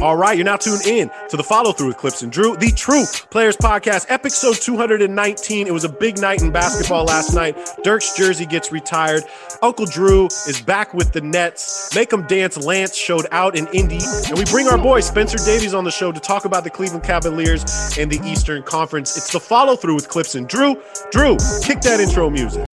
All right, you're now tuned in to the follow through with Clipps and Drew, the True Players Podcast, episode 219. It was a big night in basketball last night. Dirk's jersey gets retired. Uncle Drew is back with the Nets. Make them dance. Lance showed out in Indy, and we bring our boy Spencer Davies on the show to talk about the Cleveland Cavaliers and the Eastern Conference. It's the follow through with Clipps and Drew. Drew, kick that intro music.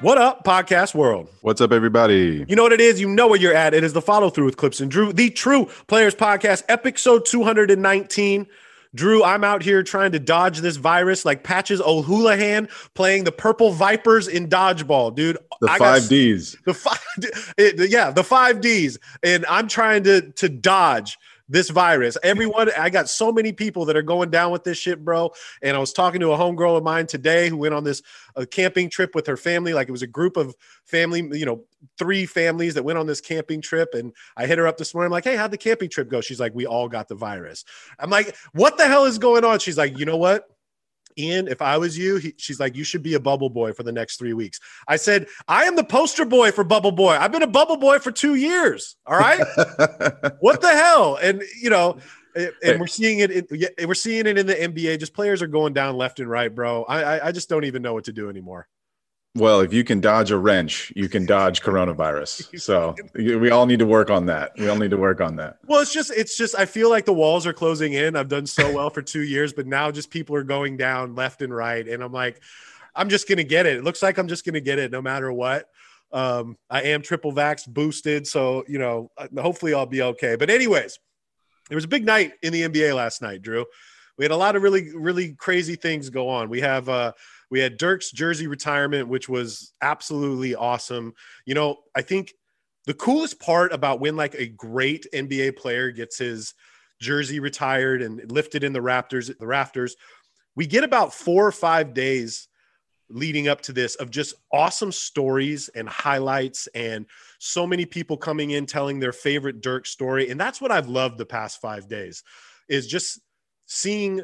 What up, podcast world? What's up, everybody? You know what it is? You know where you're at. It is the follow through with Clipps and Drew, the True Players Podcast, episode 219. Drew, I'm out here trying to dodge this virus like Patches O'Houlihan playing the Purple Vipers in dodgeball, dude. The I five Ds. The five, it, yeah, the five Ds, and I'm trying to to dodge this virus. Everyone, I got so many people that are going down with this shit, bro. And I was talking to a homegirl of mine today who went on this uh, camping trip with her family. Like it was a group of family, you know, three families that went on this camping trip. And I hit her up this morning. I'm like, hey, how'd the camping trip go? She's like, we all got the virus. I'm like, what the hell is going on? She's like, you know what? Ian, if I was you, he, she's like, you should be a bubble boy for the next three weeks. I said, I am the poster boy for bubble boy. I've been a bubble boy for two years. All right. what the hell? And, you know, and we're seeing it. In, we're seeing it in the NBA. Just players are going down left and right, bro. I, I just don't even know what to do anymore. Well, if you can dodge a wrench, you can dodge coronavirus. So we all need to work on that. We all need to work on that. Well, it's just, it's just, I feel like the walls are closing in. I've done so well for two years, but now just people are going down left and right. And I'm like, I'm just going to get it. It looks like I'm just going to get it no matter what. Um, I am triple vax boosted. So, you know, uh, hopefully I'll be okay. But, anyways, there was a big night in the NBA last night, Drew. We had a lot of really, really crazy things go on. We have, uh, we had Dirk's jersey retirement, which was absolutely awesome. You know, I think the coolest part about when like a great NBA player gets his jersey retired and lifted in the Raptors, the rafters, we get about four or five days leading up to this of just awesome stories and highlights and so many people coming in telling their favorite Dirk story. And that's what I've loved the past five days is just seeing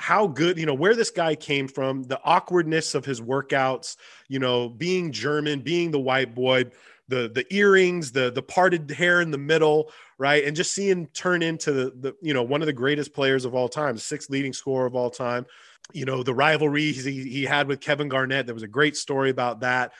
how good, you know, where this guy came from, the awkwardness of his workouts, you know, being German, being the white boy, the the earrings, the the parted hair in the middle, right? And just seeing turn into the, the you know, one of the greatest players of all time, sixth leading scorer of all time. You know, the rivalry he, he had with Kevin Garnett. There was a great story about that.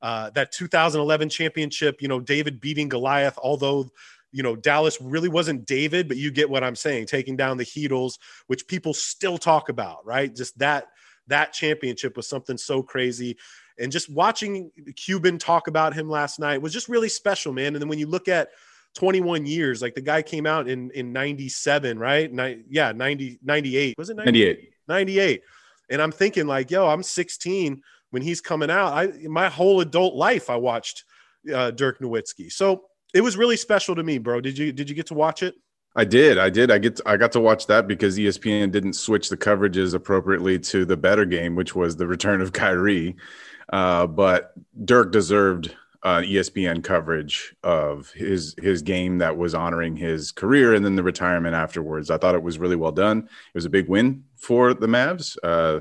Uh, that 2011 championship, you know, David beating Goliath, although you know, Dallas really wasn't David, but you get what I'm saying, taking down the Heatles, which people still talk about, right? Just that that championship was something so crazy. And just watching Cuban talk about him last night was just really special, man. And then when you look at 21 years, like the guy came out in in 97, right? Ni- yeah, 90 98. Was it 98? 98. And I'm thinking like, yo, I'm 16 when he's coming out. I my whole adult life I watched uh, Dirk Nowitzki. So it was really special to me, bro. Did you did you get to watch it? I did. I did. I get. To, I got to watch that because ESPN didn't switch the coverages appropriately to the better game, which was the return of Kyrie. Uh, but Dirk deserved uh, ESPN coverage of his his game that was honoring his career and then the retirement afterwards. I thought it was really well done. It was a big win for the Mavs. Uh,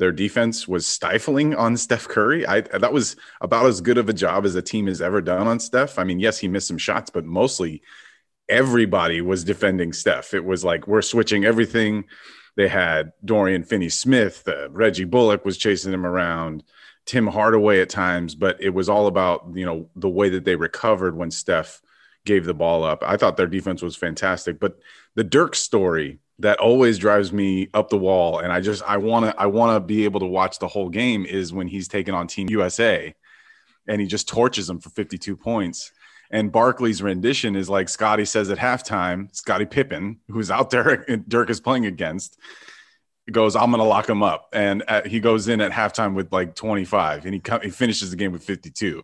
their defense was stifling on Steph Curry. I that was about as good of a job as a team has ever done on Steph. I mean, yes, he missed some shots, but mostly everybody was defending Steph. It was like we're switching everything. They had Dorian Finney-Smith, uh, Reggie Bullock was chasing him around, Tim Hardaway at times, but it was all about you know the way that they recovered when Steph gave the ball up. I thought their defense was fantastic, but the Dirk story that always drives me up the wall and i just i want to i want to be able to watch the whole game is when he's taking on team usa and he just torches them for 52 points. And barkley's rendition is like Scottie says at halftime Scottie pippen who's out there dirk is playing against goes i'm gonna lock him up. And at, he goes in at halftime with like 25 and he, he finishes the game with 52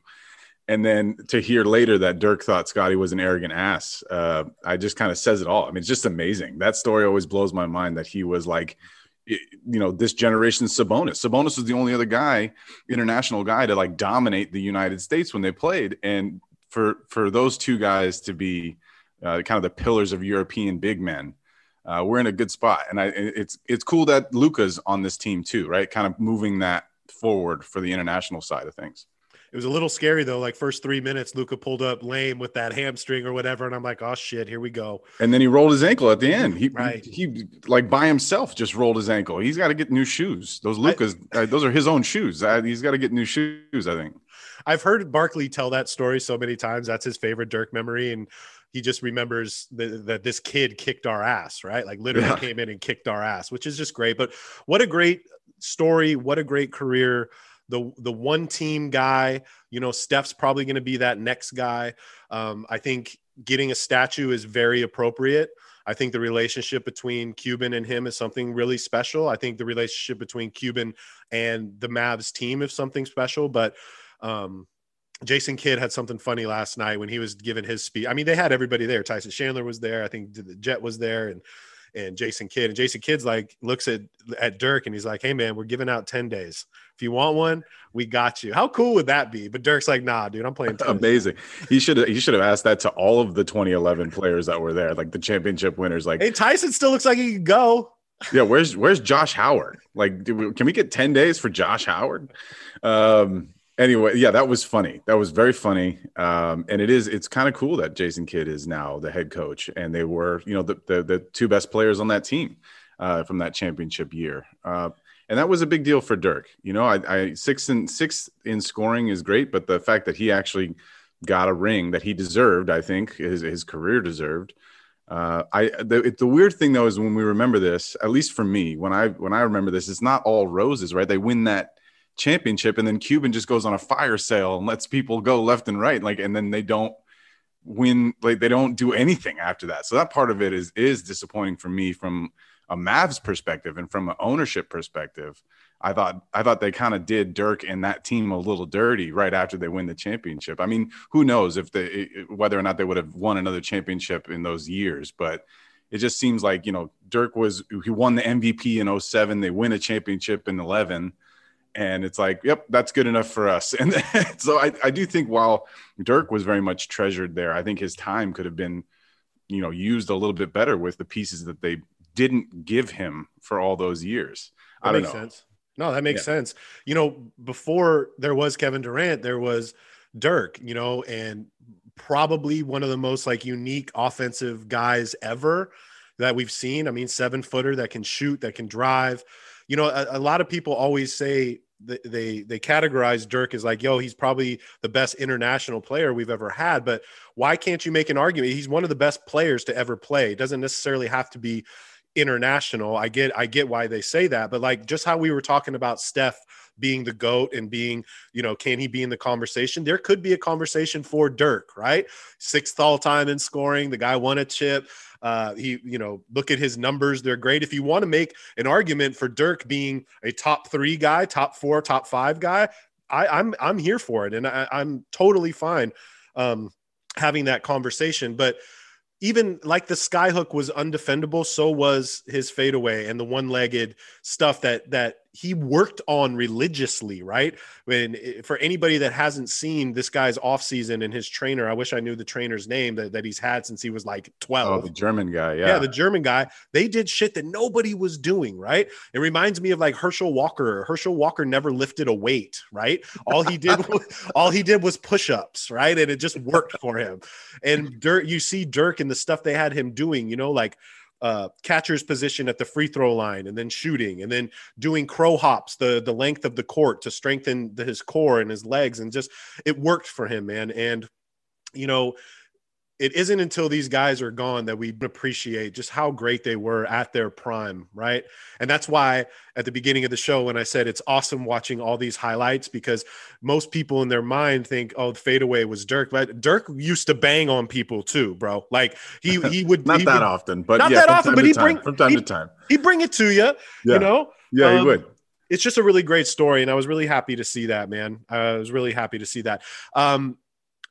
and then to hear later that Dirk thought Scottie was an arrogant ass, uh, I just kind of says it all. I mean, it's just amazing. That story always blows my mind that he was like, you know, this generation's Sabonis. Sabonis was the only other guy, international guy, to like dominate the United States when they played. And for for those two guys to be uh, kind of the pillars of European big men, uh, we're in a good spot. And I, it's it's cool that Luka's on this team too, right? Kind of moving that forward for the international side of things. It was a little scary though. Like first three minutes, Luka pulled up lame with that hamstring or whatever, and I'm like, oh shit, here we go. And then he rolled his ankle at the end. He right. he, he like by himself just rolled his ankle. He's got to get new shoes. Those Lukas, uh, those are his own shoes. Uh, he's got to get new shoes. I think. I've heard Barkley tell that story so many times. That's his favorite Dirk memory, and he just remembers that, that this kid kicked our ass, right? Like literally yeah. came in and kicked our ass, which is just great. But what a great story! What a great career! The the one team guy, you know, Steph's probably going to be that next guy. Um, I think getting a statue is very appropriate. I think the relationship between Cuban and him is something really special. I think the relationship between Cuban and the Mavs team is something special, but um, Jason Kidd had something funny last night when he was giving his speech. I mean, they had everybody there. Tyson Chandler was there. I think the Jet was there, and and Jason Kidd. And Jason Kidd's like looks at at Dirk and he's like, "Hey man, we're giving out ten days. If you want one, we got you." How cool would that be? But Dirk's like, "Nah, dude, I'm playing." Amazing. He should he should have asked that to all of the 2011 players that were there, like the championship winners. Like, hey, Tyson still looks like he could go. yeah, where's where's Josh Howard? Like, we, can we get ten days for Josh Howard? Um, anyway, yeah, that was funny. That was very funny. Um, and it is, it's kind of cool that Jason Kidd is now the head coach, and they were, you know, the the, the two best players on that team uh, from that championship year. Uh, and that was a big deal for Dirk. You know, I, I six and six in scoring is great, but the fact that he actually got a ring that he deserved, I think his his career deserved. Uh, I the, the weird thing though is when we remember this, at least for me, when I when I remember this, it's not all roses, right? They win that championship and then Cuban just goes on a fire sale and lets people go left and right like and then they don't win like they don't do anything after that. So that part of it is is disappointing for me from a Mavs perspective and from an ownership perspective. I thought I thought they kind of did Dirk and that team a little dirty right after they win the championship. I mean, who knows if they whether or not they would have won another championship in those years, but it just seems like, you know, Dirk was he won the MVP in 07, they win a championship in 11 and it's like, yep, that's good enough for us. And so I, I do think while Dirk was very much treasured there, I think his time could have been, you know, used a little bit better with the pieces that they didn't give him for all those years. That I don't makes know. sense. No, that makes yeah. sense. You know, before there was Kevin Durant, there was Dirk, you know, and probably one of the most like unique offensive guys ever that we've seen. I mean, seven footer that can shoot, that can drive. You know, a, a lot of people always say they they categorize Dirk as like, yo, he's probably the best international player we've ever had. But why can't you make an argument? He's one of the best players to ever play. It doesn't necessarily have to be international. I get I get why they say that, but like just how we were talking about Steph being the goat and being, you know, can he be in the conversation? There could be a conversation for Dirk, right? Sixth all time in scoring. The guy won a chip. Uh, he, you know, look at his numbers; they're great. If you want to make an argument for Dirk being a top three guy, top four, top five guy, I, I'm I'm here for it, and I, I'm totally fine um, having that conversation. But even like the skyhook was undefendable, so was his fadeaway and the one-legged stuff that that he worked on religiously, right? When eh, for anybody that hasn't seen this guy's off season and his trainer, I wish I knew the trainer's name that, that he's had since he was like 12. Oh, the German guy, yeah. Yeah, the German guy. They did shit that nobody was doing, right? It reminds me of like Herschel Walker. Herschel Walker never lifted a weight, right? All he did was, all he did was push-ups, right? And it just worked for him. And Dirk, you see Dirk and the stuff they had him doing, you know, like uh, catcher's position at the free throw line and then shooting and then doing crow hops the the length of the court to strengthen the, his core and his legs. And just it worked for him man. And you know it isn't until these guys are gone that we appreciate just how great they were at their prime, right? And that's why at the beginning of the show, when I said it's awesome watching all these highlights, because most people in their mind think, oh, the fadeaway was Dirk, but Dirk used to bang on people too, bro. Like he he would not he that would, often, but not yeah, that often, but he bring from time he, to time he bring it to you, yeah. you know. Yeah, um, he would it's just a really great story and i was really happy to see that man i was really happy to see that um,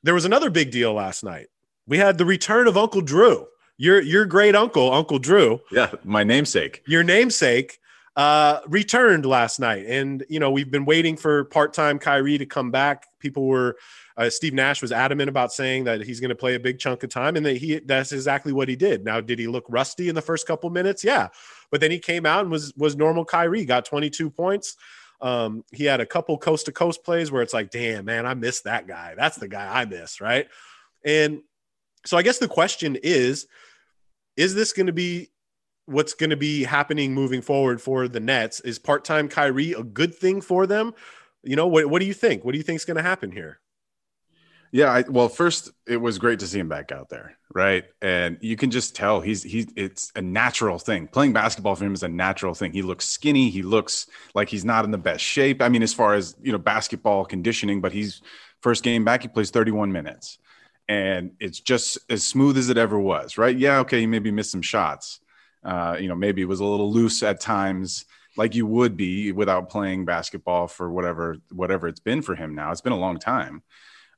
there was another big deal last night we had the return of Uncle Drew. Your your great uncle, Uncle Drew. Yeah, my namesake. Your namesake. uh, returned last night. And, you know, we've been waiting for part time Kyrie to come back. People were, uh, Steve Nash was adamant about saying that he's going to play a big chunk of time and that he, that's exactly what he did. Now, did he look rusty in the first couple minutes? Yeah. But then he came out and was, was normal Kyrie, got 22 points. Um, he had a couple coast to coast plays where it's like, damn, man, I miss that guy. That's the guy I miss. Right. And so I guess the question is, is this going to be what's going to be happening moving forward for the Nets. Is part time Kyrie a good thing for them? You know, what, what do you think? What do you think is going to happen here? Yeah, I, well, first it was great to see him back out there, right? And you can just tell he's he's it's a natural thing. Playing basketball for him is a natural thing. He looks skinny. He looks like he's not in the best shape. I mean, as far as you know, basketball conditioning, but he's first game back. He plays 31 minutes, and it's just as smooth as it ever was, right? Yeah, okay, he maybe missed some shots, uh, you know, maybe it was a little loose at times, like you would be without playing basketball for whatever whatever it's been for him now. It's been a long time.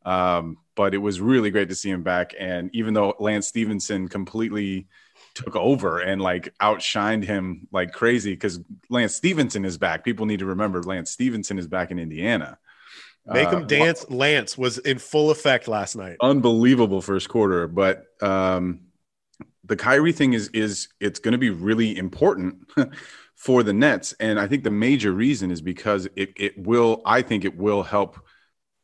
Um, but it was really great to see him back. And even though Lance Stephenson completely took over and like outshined him like crazy, because Lance Stephenson is back. People need to remember Lance Stephenson is back in Indiana. Make him uh, dance. Lance was in full effect last night. Unbelievable first quarter, but um, the Kyrie thing is is it's going to be really important for the Nets, and I think the major reason is because it it will. I think it will help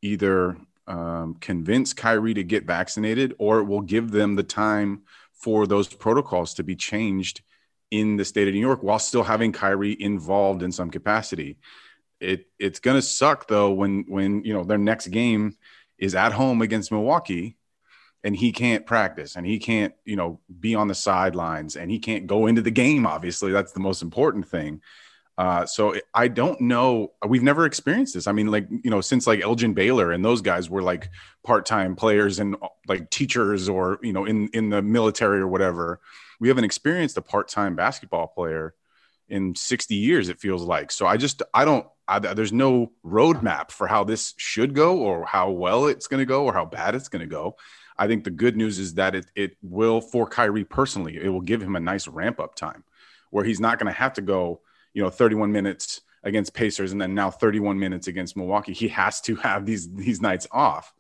either um, convince Kyrie to get vaccinated, or it will give them the time for those protocols to be changed in the state of New York while still having Kyrie involved in some capacity. It it's going to suck though when when you know their next game is at home against Milwaukee and he can't practice and he can't you know be on the sidelines and he can't go into the game obviously. That's the most important thing. Uh, so i don't know. We've never experienced this. I mean like you know since like elgin baylor and those guys were like part-time players and like teachers or you know in in the military or whatever we haven't experienced a part-time basketball player in 60 years it feels like. So i just i don't I, there's no roadmap for how this should go or how well it's going to go or how bad it's going to go I think the good news is that it it will for Kyrie personally, it will give him a nice ramp up time where he's not going to have to go, you know, 31 minutes against Pacers and then now 31 minutes against Milwaukee. He has to have these these nights off.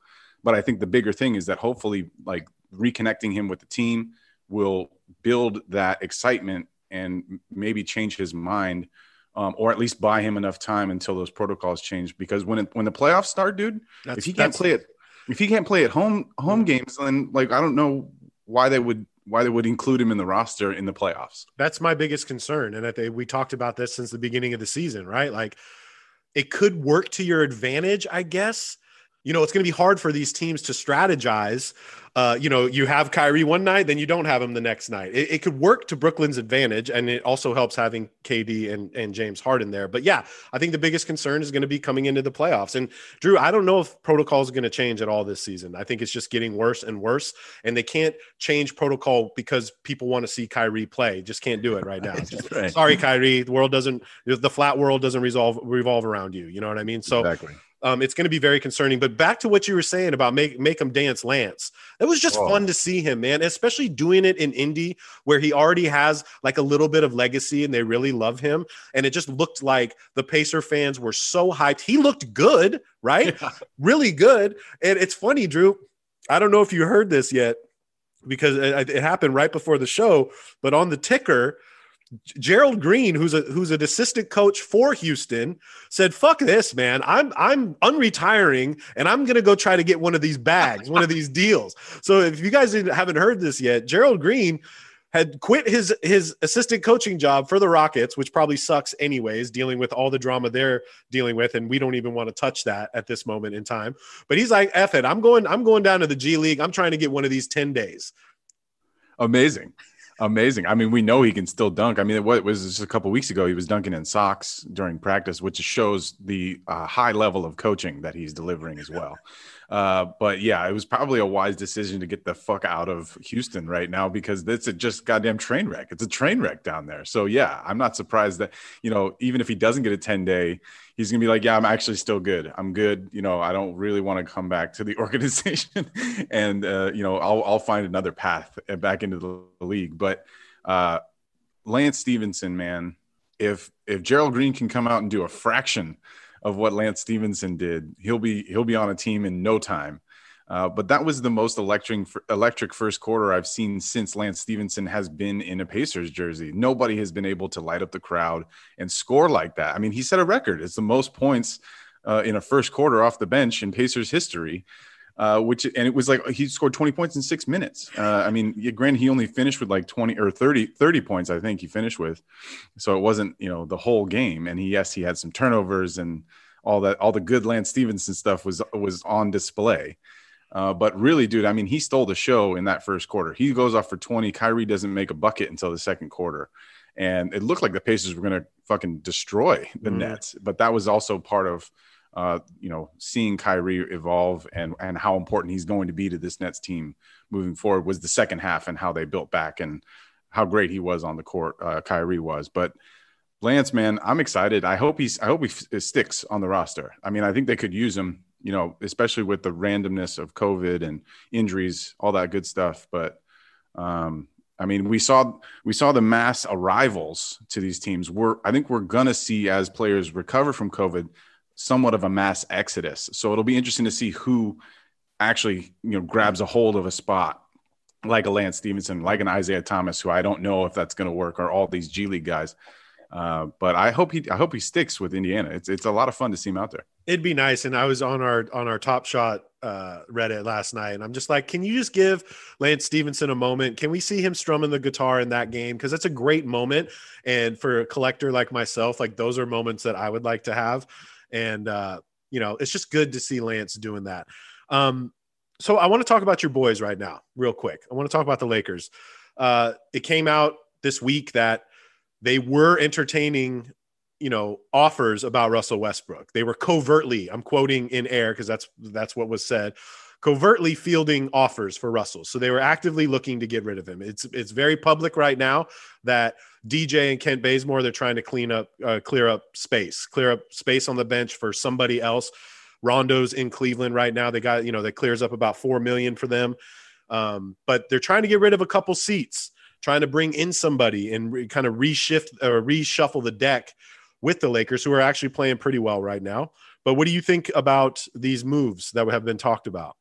But I think the bigger thing is that hopefully like reconnecting him with the team will build that excitement and maybe change his mind um, or at least buy him enough time until those protocols change. Because when it, when the playoffs start, dude, that's, if he can't play it if he can't play at home home games, then like I don't know why they would why they would include him in the roster in the playoffs. That's my biggest concern, and that we talked about this since the beginning of the season, right? Like it could work to your advantage, I guess. You know, it's going to be hard for these teams to strategize uh, you know, you have Kyrie one night, then you don't have him the next night. It, it, could work to Brooklyn's advantage, and it also helps having KD and, and James Harden there. But yeah, I think the biggest concern is going to be coming into the playoffs. And Drew, I don't know if protocol is going to change at all this season. I think it's just getting worse and worse, and they can't change protocol because people want to see Kyrie play. Just can't do it right now. Just, right. Sorry, Kyrie. The world doesn't. The flat world doesn't resolve revolve around you. You know what I mean? So. Exactly um, it's going to be very concerning. But back to what you were saying about make make him dance, Lance. It was just Whoa. fun to see him, man. Especially doing it in Indy, where he already has like a little bit of legacy, and they really love him. And it just looked like the Pacer fans were so hyped. He looked good, right? Yeah. Really good. And it's funny, Drew. I don't know if you heard this yet because it, it happened right before the show, but on the ticker Gerald Green, who's a who's an assistant coach for Houston, said, "Fuck this, man. I'm I'm unretiring and I'm gonna go try to get one of these bags, one of these deals." So if you guys haven't heard this yet, Gerald Green had quit his his assistant coaching job for the Rockets, which probably sucks anyways, dealing with all the drama they're dealing with, and we don't even want to touch that at this moment in time. But he's like, "F it, I'm going. I'm going down to the G League. I'm trying to get one of these ten days." Amazing amazing. I mean, we know he can still dunk. I mean, what was just a couple weeks ago? He was dunking in socks during practice, which shows the uh, high level of coaching that he's delivering as well. Uh, but yeah, it was probably a wise decision to get the fuck out of Houston right now because it's a just goddamn train wreck. It's a train wreck down there. So yeah, I'm not surprised that you know even if he doesn't get a 10 day, he's gonna be like, yeah, I'm actually still good. I'm good. You know, I don't really want to come back to the organization, and uh, you know, I'll I'll find another path back into the league. But uh, Lance Stephenson, man, if if Gerald Green can come out and do a fraction of what Lance Stephenson did, he'll be he'll be on a team in no time. Uh, but that was the most electric electric first quarter I've seen since Lance Stephenson has been in a Pacers jersey. Nobody has been able to light up the crowd and score like that. I mean, he set a record. It's the most points uh, in a first quarter off the bench in Pacers history. Uh, which and it was like he scored 20 points in six minutes. Uh, I mean, granted, he only finished with like 20 or 30, 30 points, I think he finished with. So it wasn't, you know, the whole game. And he, yes, he had some turnovers and all that, all the good Lance Stephenson stuff was was on display. Uh, but really, dude, I mean, he stole the show in that first quarter. He goes off for 20. Kyrie doesn't make a bucket until the second quarter. And it looked like the Pacers were going to fucking destroy the mm. Nets. But that was also part of, uh, you know, seeing Kyrie evolve and, and how important he's going to be to this Nets team moving forward was the second half and how they built back and how great he was on the court. Uh, Kyrie was. But Lance, man, I'm excited. I hope he's, I hope he sticks on the roster. I mean, I think they could use him you know, especially with the randomness of COVID and injuries, all that good stuff. But um, I mean, we saw we saw the mass arrivals to these teams. We're I think we're gonna see as players recover from COVID, somewhat of a mass exodus. So it'll be interesting to see who actually you know grabs a hold of a spot like a Lance Stephenson, like an Isaiah Thomas, who I don't know if that's going to work, or all these G League guys. Uh, but I hope he I hope he sticks with Indiana. It's it's a lot of fun to see him out there. It'd be nice. And I was on our on our Top Shot uh, Reddit last night, and I'm just like, can you just give Lance Stephenson a moment? Can we see him strumming the guitar in that game? Because that's a great moment. And for a collector like myself, like those are moments that I would like to have. And uh, you know, it's just good to see Lance doing that. Um, so I want to talk about your boys right now, real quick. I want to talk about the Lakers. Uh, it came out this week that they were entertaining you know offers about Russell Westbrook. They were covertly, I'm quoting in air because that's that's what was said, covertly fielding offers for Russell. So they were actively looking to get rid of him. It's it's very public right now that DJ and Kent Bazemore they're trying to clean up uh, clear up space, clear up space on the bench for somebody else. Rondo's in Cleveland right now. They got you know that clears up about four million for them, um, but they're trying to get rid of a couple seats trying to bring in somebody and re- kind of reshift or reshuffle the deck with the Lakers, who are actually playing pretty well right now. But what do you think about these moves that have been talked about?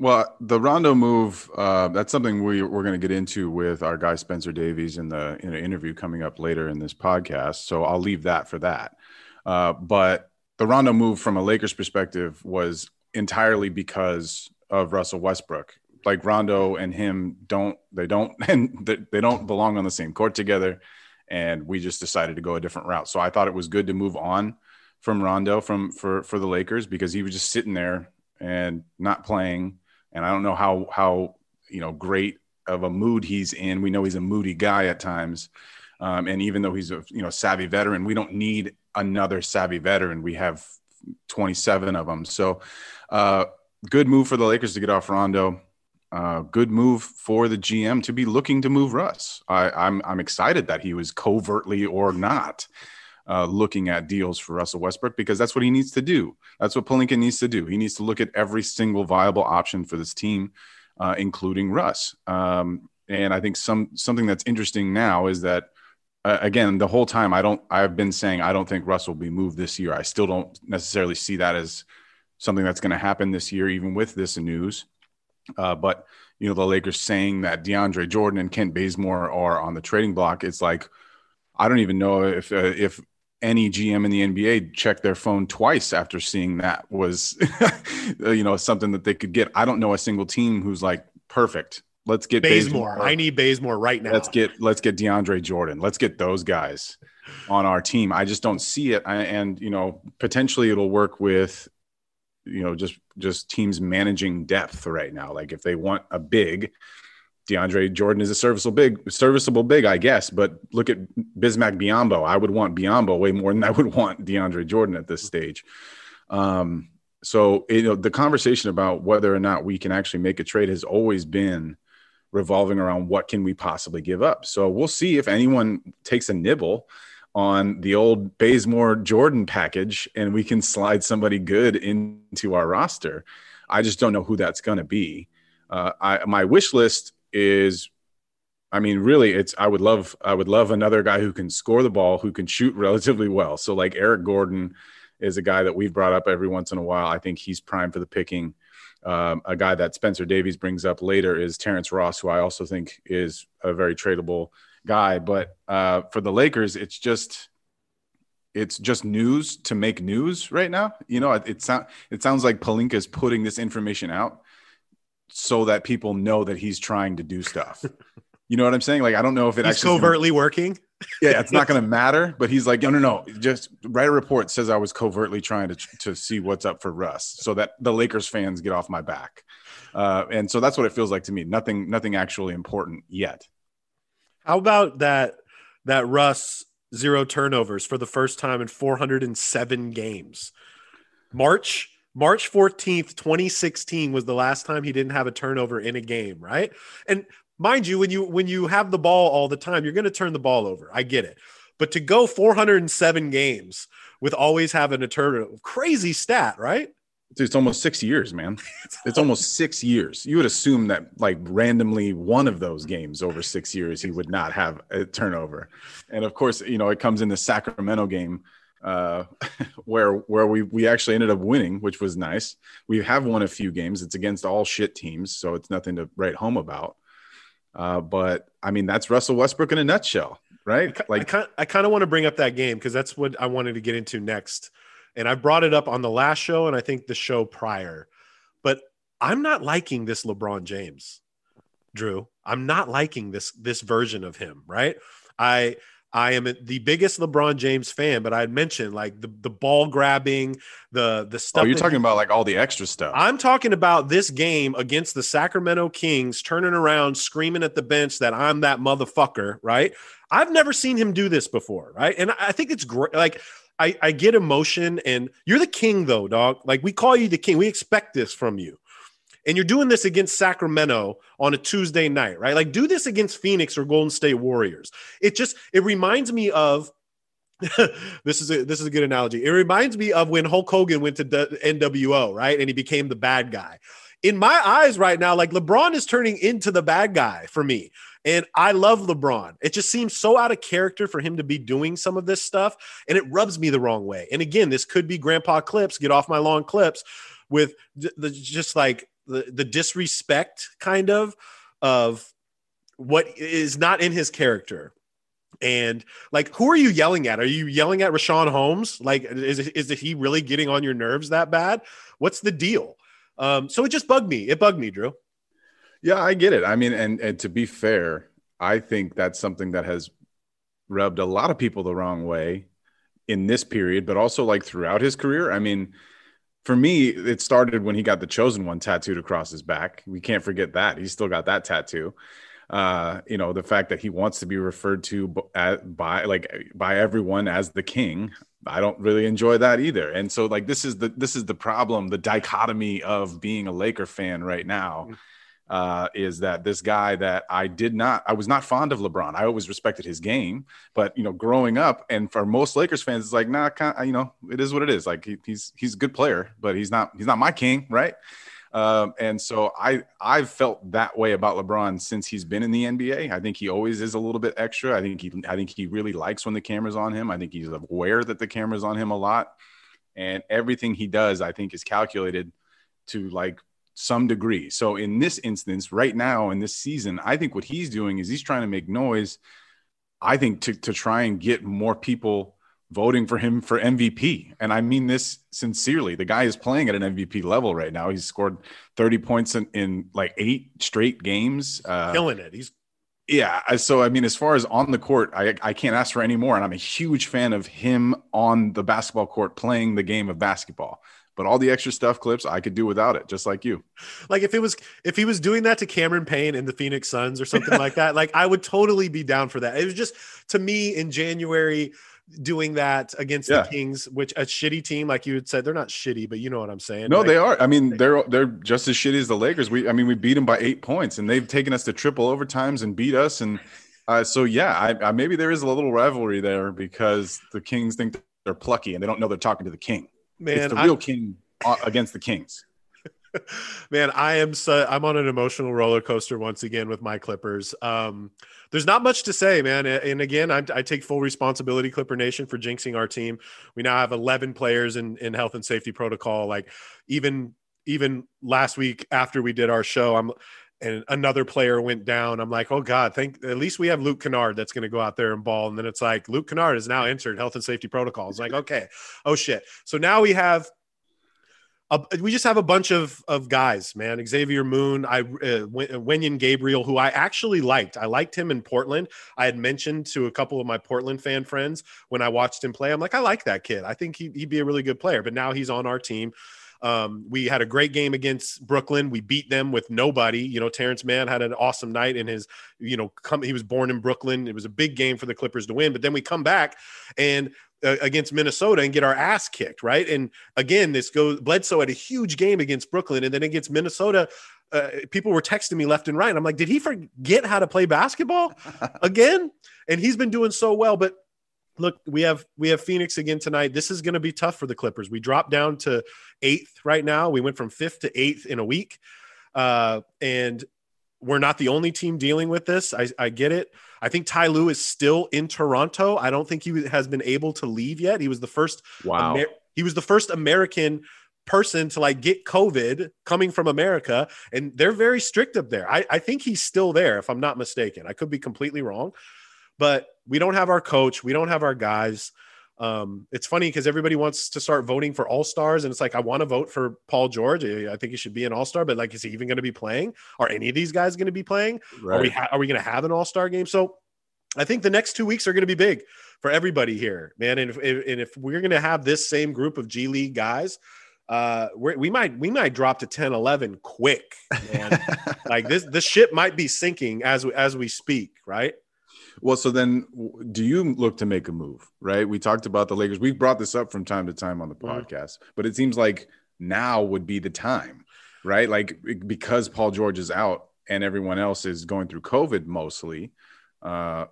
Well, the Rondo move, uh, that's something we, we're going to get into with our guy Spencer Davies in the in an interview coming up later in this podcast. So I'll leave that for that. Uh, but the Rondo move from a Lakers perspective was entirely because of Russell Westbrook like Rondo and him don't they don't and they don't belong on the same court together and we just decided to go a different route. So I thought it was good to move on from Rondo from for for the Lakers because he was just sitting there and not playing and I don't know how how you know great of a mood he's in. We know he's a moody guy at times. Um, and even though he's a you know savvy veteran, we don't need another savvy veteran. We have 27 of them. So uh, good move for the Lakers to get off Rondo uh, good move for the GM to be looking to move Russ. I, I'm, I'm excited that he was covertly or not uh, looking at deals for Russell Westbrook because that's what he needs to do. That's what Pelinka needs to do. He needs to look at every single viable option for this team, uh, including Russ. Um, and I think some something that's interesting now is that uh, again the whole time I don't I've been saying I don't think Russ will be moved this year. I still don't necessarily see that as something that's going to happen this year, even with this news. Uh, but you know, the Lakers saying that DeAndre Jordan and Kent Bazemore are on the trading block. It's like I don't even know if uh, if any GM in the NBA check their phone twice after seeing that was you know something that they could get. I don't know a single team who's like perfect. Let's get Bazemore. Bazemore. I need Bazemore right now. Let's get let's get DeAndre Jordan. Let's get those guys on our team. I just don't see it. I, and you know, potentially it'll work with you know just just teams managing depth right now. Like if they want a big, DeAndre Jordan is a serviceable big, serviceable big, I guess. But look at Bismack Biyombo. I would want Biyombo way more than I would want DeAndre Jordan at this stage. Um, so you know the conversation about whether or not we can actually make a trade has always been revolving around what can we possibly give up. So we'll see if anyone takes a nibble on the old Bazemore Jordan package and we can slide somebody good into our roster. I just don't know who that's going to be. Uh, I, my wish list is I mean, really, it's I would love I would love another guy who can score the ball, who can shoot relatively well. So like Eric Gordon is a guy that we've brought up every once in a while. I think he's prime for the picking. Um, a guy that Spencer Davies brings up later is Terrence Ross, who I also think is a very tradable guy. But uh, for the Lakers, it's just it's just news to make news right now. You know, it, it sounds it sounds like Pelinka is putting this information out so that people know that he's trying to do stuff. you know what I'm saying? Like, I don't know if it He's actually covertly working. yeah, it's not going to matter. But he's like, no, no, no. Just write a report says I was covertly trying to to see what's up for Russ, so that the Lakers fans get off my back. Uh, and so that's what it feels like to me. Nothing, nothing actually important yet. How about that that Russ zero turnovers for the first time in 407 games? March March 14th, 2016 was the last time he didn't have a turnover in a game, right? And mind you, when you when you have the ball all the time, you're going to turn the ball over. I get it. But to go 407 games with always having a turnover, crazy stat, right? It's almost six years, man. It's almost six years. You would assume that, like, randomly one of those games over six years, he would not have a turnover. And of course, you know, it comes in the Sacramento game uh, where where we we actually ended up winning, which was nice. We have won a few games. It's against all shit teams, so it's nothing to write home about. Uh, but I mean, that's Russell Westbrook in a nutshell, right? Like, I kind I kind of want to bring up that game because that's what I wanted to get into next and I brought it up on the last show and I think the show prior. But I'm not liking this LeBron James, Drew. I'm not liking this this version of him, right? I I am the biggest LeBron James fan, but I had mentioned like the, the ball grabbing, the the stuff. Oh, you're talking he, about like all the extra stuff. I'm talking about this game against the Sacramento Kings, turning around, screaming at the bench that I'm that motherfucker, right? I've never seen him do this before, right? And I think it's great. Like I, I get emotion, and you're the king, though, dog. Like we call you the king. We expect this from you. And you're doing this against Sacramento on a Tuesday night, right? Like do this against Phoenix or Golden State Warriors. It just it reminds me of this is a this is a good analogy. It reminds me of when Hulk Hogan went to NWO, right? And he became the bad guy. In my eyes right now, like LeBron is turning into the bad guy for me. And I love LeBron. It just seems so out of character for him to be doing some of this stuff. And it rubs me the wrong way. And again, this could be grandpa clips, get off my lawn clips with the, just like the, the disrespect kind of of what is not in his character. And like, who are you yelling at? Are you yelling at Richaun Holmes? Like, is, is he really getting on your nerves that bad? What's the deal? Um, so it just bugged me. It bugged me, Drew. Yeah, I get it. I mean, and and to be fair, I think that's something that has rubbed a lot of people the wrong way in this period, but also like throughout his career. I mean, for me, it started when he got the chosen one tattooed across his back. We can't forget that. He's still got that tattoo. Uh, you know, the fact that he wants to be referred to by like by everyone as the king. I don't really enjoy that either. And so like this is the this is the problem, the dichotomy of being a Laker fan right now. Uh, is that this guy that I did not, I was not fond of LeBron. I always respected his game, but you know, growing up, and for most Lakers fans, it's like, nah, you know, it is what it is. Like he, he's he's a good player, but he's not he's not my king, right? Um, and so I I've felt that way about LeBron since he's been in the NBA. I think he always is a little bit extra. I think he I think he really likes when the camera's on him. I think he's aware that the camera's on him a lot, and everything he does, I think, is calculated to like some degree. So in this instance, right now in this season, I think what he's doing is he's trying to make noise. I think to to try and get more people voting for him for MVP. And I mean this sincerely. The guy is playing at an MVP level right now. He's scored 30 points in, in like eight straight games. Uh, Killing it. He's yeah. So I mean, as far as on the court, I I can't ask for any more. And I'm a huge fan of him on the basketball court playing the game of basketball but all the extra stuff clips I could do without it, just like you. Like if it was if he was doing that to Cameron Payne in the Phoenix Suns or something like that, like I would totally be down for that. It was just to me in January doing that against yeah. the Kings, which a shitty team, like you had said, they're not shitty, but you know what I'm saying. No, like, they are. I mean, they're they're just as shitty as the Lakers. We, I mean, we beat them by eight points, and they've taken us to triple overtimes and beat us. And uh, so, yeah, I, I, maybe there is a little rivalry there because the Kings think they're plucky and they don't know they're talking to the King. Man, it's the real I, king uh, against the Kings. Man, I am so I'm on an emotional roller coaster once again with my Clippers. Um, there's not much to say, man. And again, I, I, take full responsibility, Clipper Nation, for jinxing our team. We now have 11 players in in health and safety protocol. Like even even last week after we did our show, I'm and another player went down. I'm like, oh God, thank at least we have Luke Kennard that's going to go out there and ball. And then it's like Luke Kennard is now entered health and safety protocols. Like, okay, oh shit. So now we have a, we just have a bunch of of guys, man. Xavier Moon, I uh, Wenyen Gabriel, who I actually liked. I liked him in Portland. I had mentioned to a couple of my Portland fan friends when I watched him play. I'm like, I like that kid. I think he, he'd be a really good player. But now he's on our team. Um, we had a great game against Brooklyn. We beat them with nobody. You know, Terrence Mann had an awesome night in his, you know, come, he was born in Brooklyn. It was a big game for the Clippers to win. But then we come back and uh, against Minnesota and get our ass kicked, right? And again, this goes Bledsoe had a huge game against Brooklyn, and then against Minnesota, uh, people were texting me left and right. I'm like, did he forget how to play basketball again? and he's been doing so well, but look, we have we have Phoenix again tonight. This is going to be tough for the Clippers. We dropped down to eighth right now. We went from fifth to eighth in a week, uh, and we're not the only team dealing with this. I, I get it. I think Ty Lue is still in Toronto. I don't think he has been able to leave yet. He was the first. Wow. Amer- he was the first American person to like get COVID coming from America, and they're very strict up there. I, I think he's still there, if I'm not mistaken. I could be completely wrong, but we don't have our coach. We don't have our guys. Um, it's funny because everybody wants to start voting for all stars, and it's like I want to vote for Paul George. I think he should be an all star, but like, is he even going to be playing? Are any of these guys going to be playing? Right. Are we ha- are we going to have an all star game? So I think the next two weeks are going to be big for everybody here, man. And if, and if we're going to have this same group of G League guys, uh, we might we might drop to 10, 11 quick, man. like this this ship might be sinking as we, as we speak, right? Well, so then do you look to make a move, right? We talked about the Lakers. We've brought this up from time to time on the mm-hmm. podcast, mm-hmm. but it seems like now would be the time, right? Like because Paul George is out and everyone else is going through COVID mostly. Uh,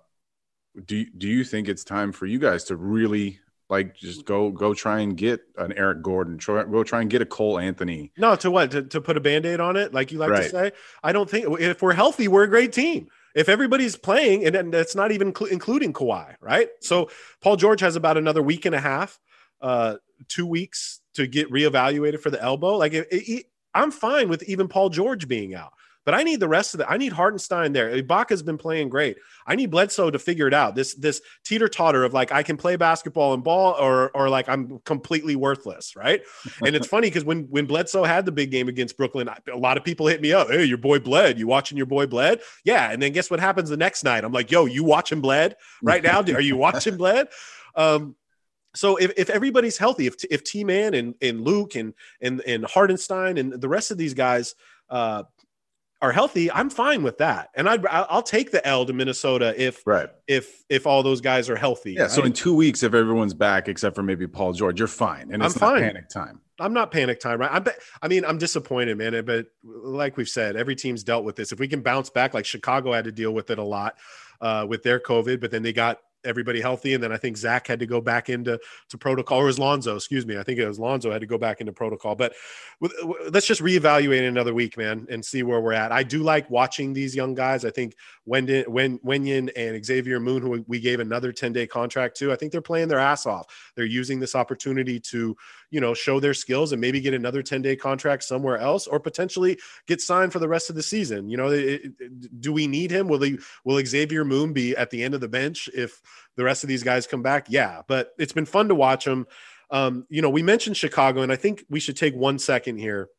do do you think it's time for you guys to really like just go go try and get an Eric Gordon, try, go try and get a Cole Anthony? No, to what? To, to put a band-aid on it, like you like right. to say? I don't think if we're healthy, we're a great team if everybody's playing, and, that's not even cl- including Kawhi, right? So Paul George has about another week and a half, uh, two weeks to get reevaluated for the elbow. Like, it, it, I'm fine with even Paul George being out. But I need the rest of it. I need Hartenstein there. Ibaka's been playing great. I need Bledsoe to figure it out. This this teeter totter of like I can play basketball and ball, or or like I'm completely worthless, right? and it's funny because when when Bledsoe had the big game against Brooklyn, a lot of people hit me up. Hey, your boy Bled. You watching your boy Bled? Yeah. And then guess what happens the next night? I'm like, yo, you watching Bled right now? Are you watching Bled? Um, so if, if everybody's healthy, if if T Man and, and Luke and and and Hartenstein and the rest of these guys uh, are healthy, I'm fine with that, and I'd I'll take the L to Minnesota if right if if all those guys are healthy. Yeah. Right? So in two weeks, if everyone's back except for maybe Paul George, you're fine, and it's I'm fine. panic time. I'm not panic time, right? I'm, I mean, I'm disappointed, man. But like we've said, every team's dealt with this. If we can bounce back, like Chicago had to deal with it a lot uh, with their COVID, but then they got everybody healthy. And then I think Zach had to go back into to protocol, or was Lonzo, excuse me. I think it was Lonzo had to go back into protocol. But with, let's just reevaluate another week, man, and see where we're at. I do like watching these young guys. I think Wendon, Wen, Wenyen and Xavier Moon, who we gave another 10 day contract to, I think they're playing their ass off. They're using this opportunity to, you know, show their skills and maybe get another 10 day contract somewhere else or potentially get signed for the rest of the season. You know, it, it, do we need him? Will he, will Xavier Moon be at the end of the bench if the rest of these guys come back? Yeah, but it's been fun to watch them. Um, you know, we mentioned Chicago, and I think we should take one second here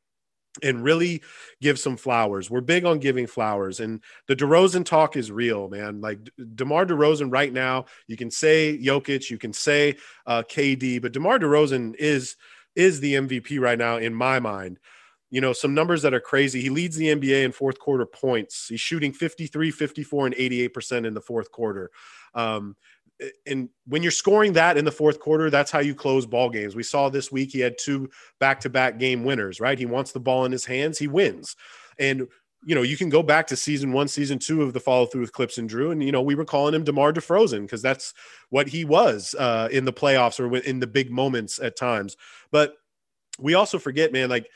and really give some flowers. We're big on giving flowers, and the DeRozan talk is real, man. Like DeMar DeRozan right now, you can say Jokic, you can say uh, KD, but DeMar DeRozan is is the MVP right now in my mind. You know, some numbers that are crazy. He leads the NBA in fourth quarter points. He's shooting 53, 54, and 88% in the fourth quarter. Um, and when you're scoring that in the fourth quarter, that's how you close ball games. We saw this week he had two back-to-back game winners, right? He wants the ball in his hands, he wins. And you know, you can go back to season one, season two of the follow through with Clipps and Drew, and you know, we were calling him Demar DeFrozen because that's what he was uh, in the playoffs or in the big moments at times. But we also forget, man, like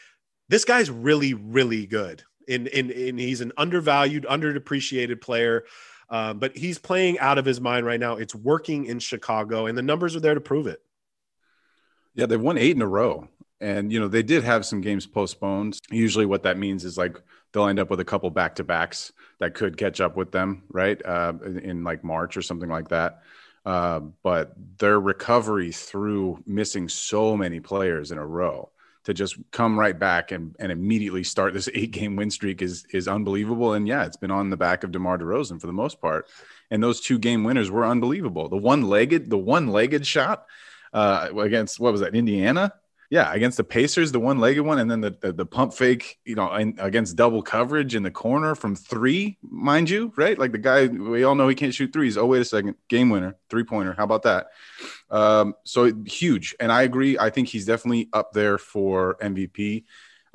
this guy's really, really good. And, and, and he's an undervalued, underappreciated player. Um, but he's playing out of his mind right now. It's working in Chicago, and the numbers are there to prove it. Yeah, they've won eight in a row. And, you know, they did have some games postponed. Usually, what that means is like they'll end up with a couple back to backs that could catch up with them, right? Uh, in, in, like March or something like that. Uh, but their recovery through missing so many players in a row to just come right back and, and immediately start this eight game win streak is is unbelievable. And yeah, it's been on the back of DeMar DeRozan for the most part. And those two game winners were unbelievable. The one legged, the one legged shot uh, against what was that, Indiana? Yeah, against the Pacers, the one-legged one, and then the the, the pump fake, you know, in, against double coverage in the corner from three, mind you, right? Like the guy, we all know he can't shoot threes. Oh, wait a second, game winner, three-pointer. How about that? Um, so huge, and I agree. I think he's definitely up there for MVP.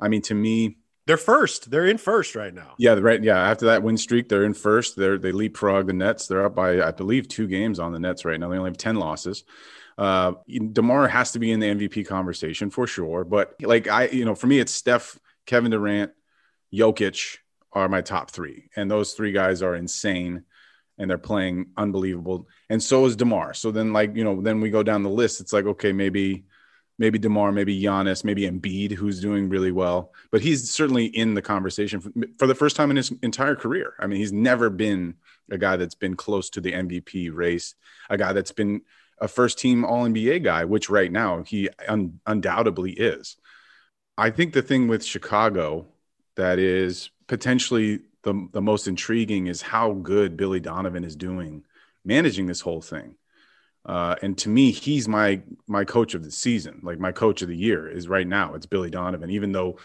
I mean, to me, they're first. They're in first right now. Yeah, right. Yeah, after that win streak, they're in first. They're they leapfrog the Nets. They're up by I believe two games on the Nets right now. They only have ten losses. Uh, Demar has to be in the MVP conversation for sure. But like I, you know, for me, it's Steph, Kevin Durant, Jokic are my top three, and those three guys are insane, and they're playing unbelievable. And so is Demar. So then, like you know, then we go down the list. It's like okay, maybe. Maybe Demar, maybe Giannis, maybe Embiid, who's doing really well, but he's certainly in the conversation for, for the first time in his entire career. I mean, he's never been a guy that's been close to the MVP race, a guy that's been a first team All NBA guy, which right now he un- undoubtedly is. I think the thing with Chicago that is potentially the, the most intriguing is how good Billy Donovan is doing managing this whole thing. Uh, and to me, he's my my coach of the season, like my coach of the year is right now. It's Billy Donovan, even though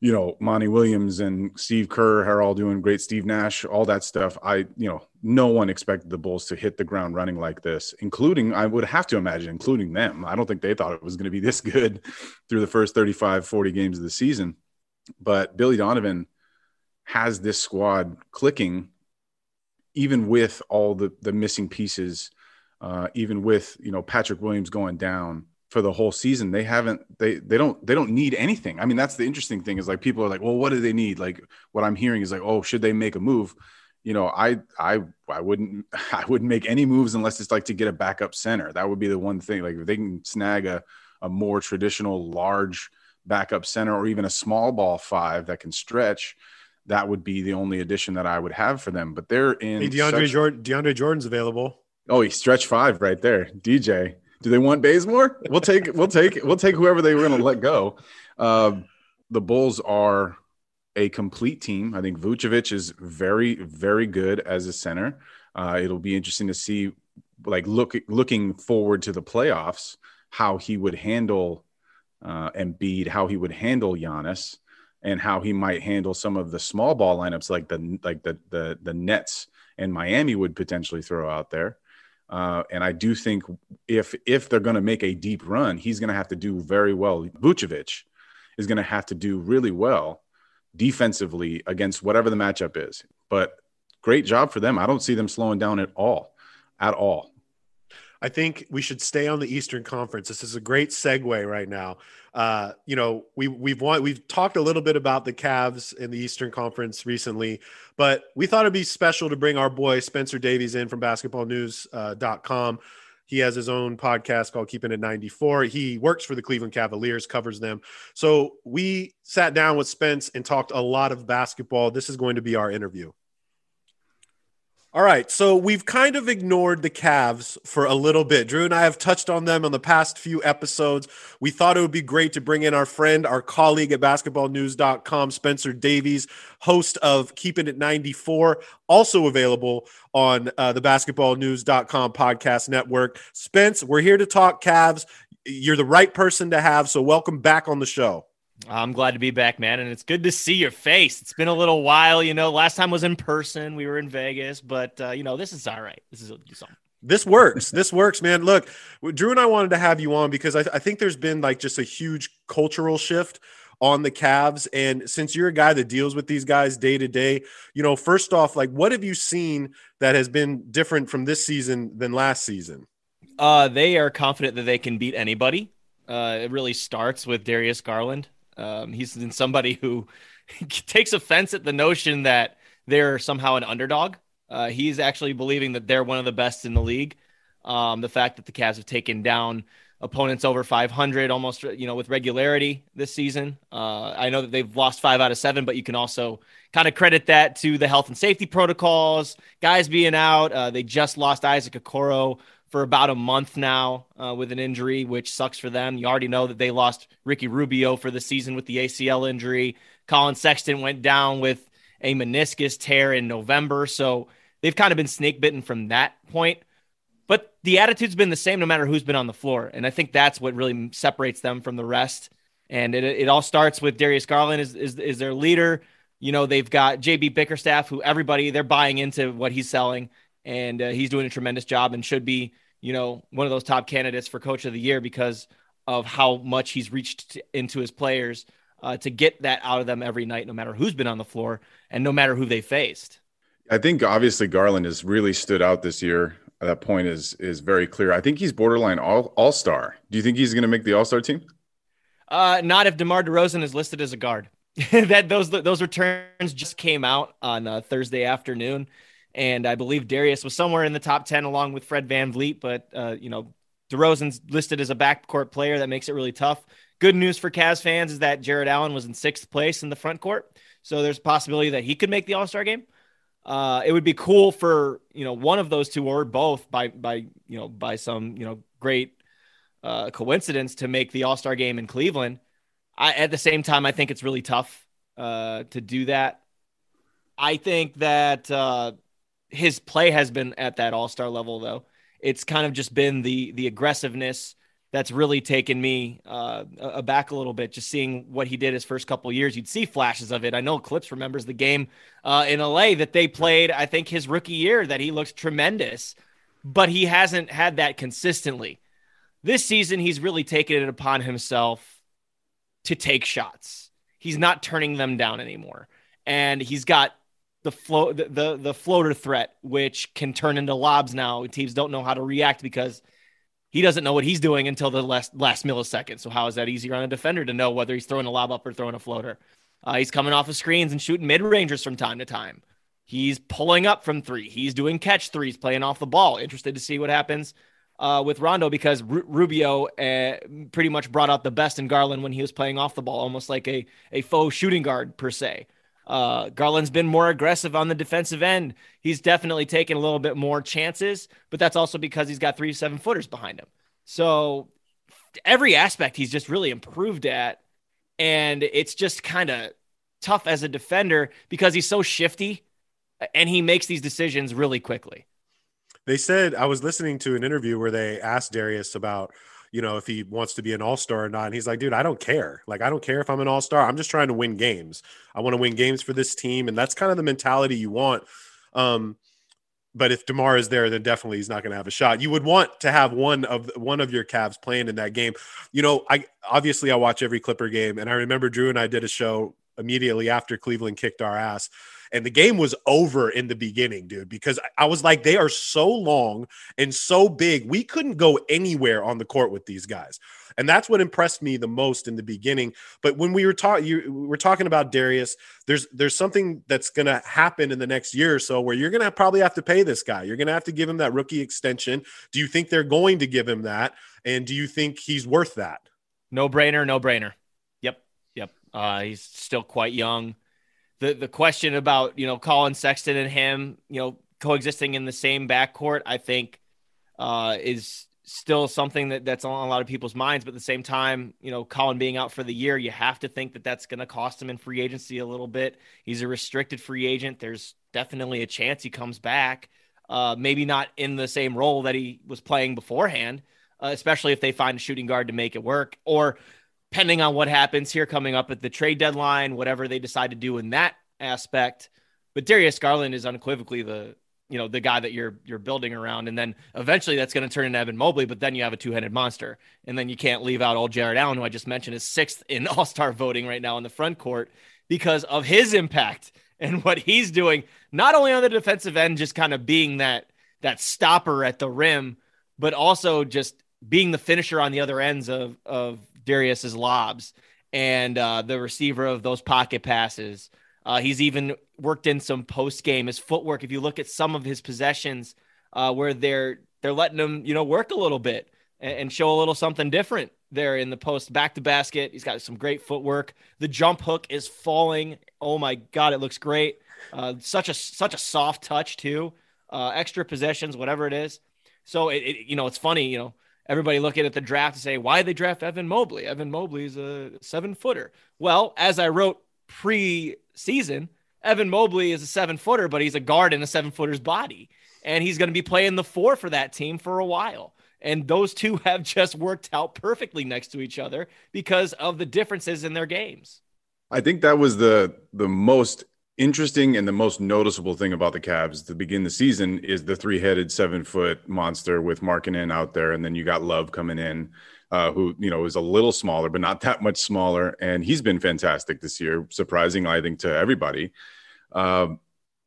you know, Monty Williams and Steve Kerr are all doing great. Steve Nash, all that stuff. I, you know, no one expected the Bulls to hit the ground running like this, including, I would have to imagine, including them. I don't think they thought it was going to be this good through the first 35, 40 games of the season. But Billy Donovan has this squad clicking, even with all the, the missing pieces, uh, even with, you know, Patrick Williams going down for the whole season they haven't they they don't they don't need anything. I mean that's the interesting thing is like people are like well what do they need? Like what i'm hearing is like oh should they make a move? You know i i i wouldn't i wouldn't make any moves unless it's like to get a backup center. That would be the one thing. Like if they can snag a, a more traditional large backup center or even a small ball five that can stretch that would be the only addition that i would have for them. But they're in hey, deandre such... jordan deandre jordan's available. Oh he stretch five right there. Dj do they want Bazemore? We'll take we'll take we'll take whoever they were going to let go. Uh, the Bulls are a complete team. I think Vucevic is very very good as a center. Uh, it'll be interesting to see, like look looking forward to the playoffs, how he would handle uh, Embiid, how he would handle Giannis, and how he might handle some of the small ball lineups like the like the the the Nets and Miami would potentially throw out there. Uh, and I do think if if they're going to make a deep run, he's going to have to do very well. Vucevic is going to have to do really well defensively against whatever the matchup is. But great job for them. I don't see them slowing down at all, at all. I think we should stay on the Eastern Conference. This is a great segue right now. Uh, you know, we we've want, we've talked a little bit about the Cavs in the Eastern Conference recently, but we thought it'd be special to bring our boy Spencer Davies in from basketballnews.com. Uh, he has his own podcast called Keepin' It 94. He works for the Cleveland Cavaliers, covers them. So we sat down with Spence and talked a lot of basketball. This is going to be our interview. All right, so we've kind of ignored the Cavs for a little bit. Drew and I have touched on them on the past few episodes. We thought it would be great to bring in our friend, our colleague at basketballnews.com, Spencer Davies, host of Keepin' It 94, also available on uh, the basketballnews.com podcast network. Spence, we're here to talk Cavs. You're the right person to have, so welcome back on the show. I'm glad to be back, man, and it's good to see your face. It's been a little while, you know. Last time was in person. We were in Vegas, but uh, you know, this is all right. This is something. This works. this works, man. Look, Drew and I wanted to have you on because I, I think there's been like just a huge cultural shift on the Cavs. And since you're a guy that deals with these guys day to day, you know, first off, like what have you seen that has been different from this season than last season? Uh, they are confident that they can beat anybody. Uh, it really starts with Darius Garland Um, he's been somebody who takes offense at the notion that they're somehow an underdog. Uh, he's actually believing that they're one of the best in the league. Um, the fact that the Cavs have taken down opponents over 500 almost you know with regularity this season uh, i know that they've lost five out of seven but you can also kind of credit that to the health and safety protocols guys being out uh, they just lost isaac okoro for about a month now uh, with an injury which sucks for them you already know that they lost ricky rubio for the season with the acl injury Collin sexton went down with a meniscus tear in november so they've kind of been snake bitten from that point but the attitude's been the same no matter who's been on the floor. And I think that's what really separates them from the rest. And it, it all starts with Darius Garland is, is, is their leader. You know, they've got JB Bickerstaff, who everybody, they're buying into what he's selling. And uh, he's doing a tremendous job and should be, you know, one of those top candidates for coach of the year because of how much he's reached into his players uh, to get that out of them every night, no matter who's been on the floor and no matter who they faced. I think obviously Garland has really stood out this year that point is is very clear. I think he's borderline all all star. Do you think he's going to make the all star team? Uh, not if DeMar DeRozan is listed as a guard. that those those returns just came out on uh, Thursday afternoon, and I believe Darius was somewhere in the top ten along with Fred VanVleet. But uh, you know, DeRozan's listed as a backcourt player. That makes it really tough. Good news for Cavs fans is that Jarrett Allen was in sixth place in the front court, so there's a possibility that he could make the All Star game uh, it would be cool for you know one of those two or both by by you know by some you know great uh, coincidence to make the All Star game in Cleveland. I, at the same time, I think it's really tough uh, to do that. I think that uh, his play has been at that All Star level, though. It's kind of just been the the aggressiveness that's really taken me uh, aback a little bit. Just seeing what he did his first couple years, you'd see flashes of it. I know Clipps remembers the game uh, in LA that they played. I think his rookie year that he looked tremendous, but he hasn't had that consistently. This season, he's really taken it upon himself to take shots. He's not turning them down anymore, and he's got the flow the, the the floater threat, which can turn into lobs now. Teams don't know how to react because he doesn't know what he's doing until the last last millisecond. So how is that easier on a defender to know whether he's throwing a lob up or throwing a floater? Uh, he's coming off of screens and shooting mid rangers from time to time. He's pulling up from three. He's doing catch threes, playing off the ball. Interested to see what happens uh, with Rondo because Rubio uh, pretty much brought out the best in Garland when he was playing off the ball, almost like a a faux shooting guard per se. Uh, Garland's been more aggressive on the defensive end. He's definitely taken a little bit more chances, but that's also because he's got three seven footers behind him. So every aspect he's just really improved at. And it's just kind of tough as a defender because he's so shifty and he makes these decisions really quickly. They said I was listening to an interview where they asked Darius about you know, if he wants to be an all star or not. And he's like, dude, I don't care. Like, I don't care if I'm an all star. I'm just trying to win games. I want to win games for this team. And that's kind of the mentality you want. Um, but if Demar is there, then definitely he's not going to have a shot. You would want to have one of one of your Cavs playing in that game. You know, I obviously I watch every Clipper game, and I remember Drew and I did a show immediately after Cleveland kicked our ass, and the game was over in the beginning, dude, because I was like, they are so long and so big. We couldn't go anywhere on the court with these guys. And that's what impressed me the most in the beginning. But when we were talking, you we're talking about Darius, there's there's something that's gonna happen in the next year or so where you're gonna probably have to pay this guy. You're gonna have to give him that rookie extension. Do you think they're going to give him that? And do you think he's worth that? No brainer, no brainer. Yep. Yep. Uh, he's still quite young the the question about you know Collin Sexton and him, you know, coexisting in the same backcourt, I think, uh, is still something that that's on a lot of people's minds. But at the same time, you know, Collin being out for the year, you have to think that that's going to cost him in free agency a little bit. He's a restricted free agent. There's definitely a chance he comes back. Uh, maybe not in the same role that he was playing beforehand, uh, especially if they find a shooting guard to make it work, or pending on what happens here coming up at the trade deadline, whatever they decide to do in that aspect. But Darius Garland is unequivocally the you know the guy that you're you're building around, and then eventually that's going to turn into Evan Mobley. But then you have a two headed monster, and then you can't leave out old Jarrett Allen, who I just mentioned is sixth in All Star voting right now in the front court because of his impact and what he's doing, not only on the defensive end, just kind of being that that stopper at the rim, but also just being the finisher on the other ends of of Darius's lobs. and uh, the receiver of those pocket passes. Uh, he's even worked in some post game. His footwork. If you look at some of his possessions, uh, where they're they're letting him, you know, work a little bit and, and show a little something different there in the post back to basket. He's got some great footwork. The jump hook is falling. Oh my god, it looks great. Uh, such a such a soft touch too. Uh, extra possessions, whatever it is. So it, it, you know, it's funny. You know, everybody looking at the draft to say why they draft Evan Mobley. Evan Mobley is a seven footer. Well, as I wrote pre-season, Evan Mobley is a seven footer, but he's a guard in a seven footer's body, and he's going to be playing the four for that team for a while. And those two have just worked out perfectly next to each other because of the differences in their games. I think that was the the most interesting and the most noticeable thing about the Cavs to begin the season is the three-headed seven-foot monster with Markkanen out there, and then you got Love coming in, uh, who you know is a little smaller, but not that much smaller, and he's been fantastic this year, surprising I think to everybody. Uh,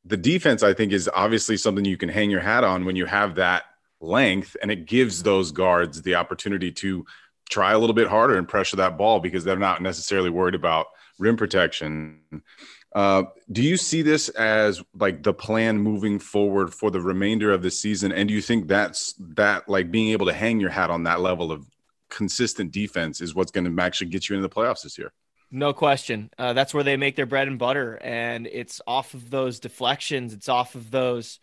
the defense, I think, is obviously something you can hang your hat on when you have that length, and it gives those guards the opportunity to try a little bit harder and pressure that ball because they're not necessarily worried about rim protection. Uh, do you see this as like the plan moving forward for the remainder of the season? And do you think that's that like being able to hang your hat on that level of consistent defense is what's going to actually get you into the playoffs this year? No question. Uh, that's where they make their bread and butter, and it's off of those deflections. It's off of those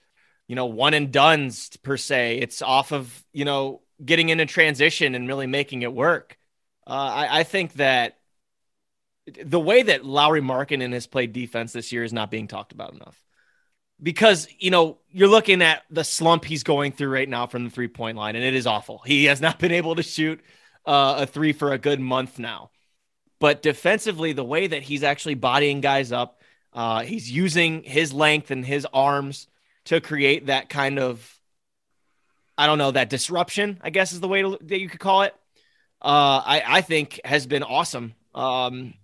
you know, one and duns per se. It's off of, you know, getting into transition and really making it work. Uh, I, I, think that the way that Lauri Markkanen has played defense this year is not being talked about enough. Because, you know, you're looking at the slump he's going through right now from the three point line, and it is awful. He has not been able to shoot uh, a three for a good month now. But defensively, the way that he's actually bodying guys up, uh, he's using his length and his arms to create that kind of I don't know that disruption. I guess is the way to, that you could call it. Uh, I I think has been awesome. Um,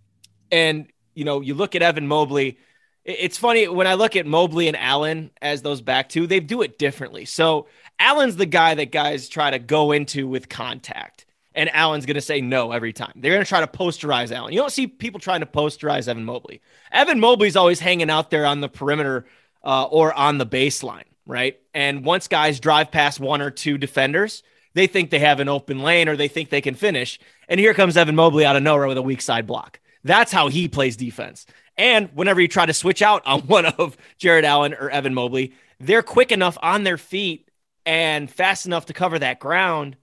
and you know, you look at Evan Mobley. It's funny when I look at Mobley and Allen as those back two, they do it differently. So Allen's the guy that guys try to go into with contact, and Allen's going to say no every time. They're going to try to posterize Allen. You don't see people trying to posterize Evan Mobley. Evan Mobley's always hanging out there on the perimeter uh, or on the baseline, right? And once guys drive past one or two defenders, they think they have an open lane or they think they can finish. And here comes Evan Mobley out of nowhere with a weak side block. That's how he plays defense. And whenever you try to switch out on one of Jarrett Allen or Evan Mobley, they're quick enough on their feet and fast enough to cover that ground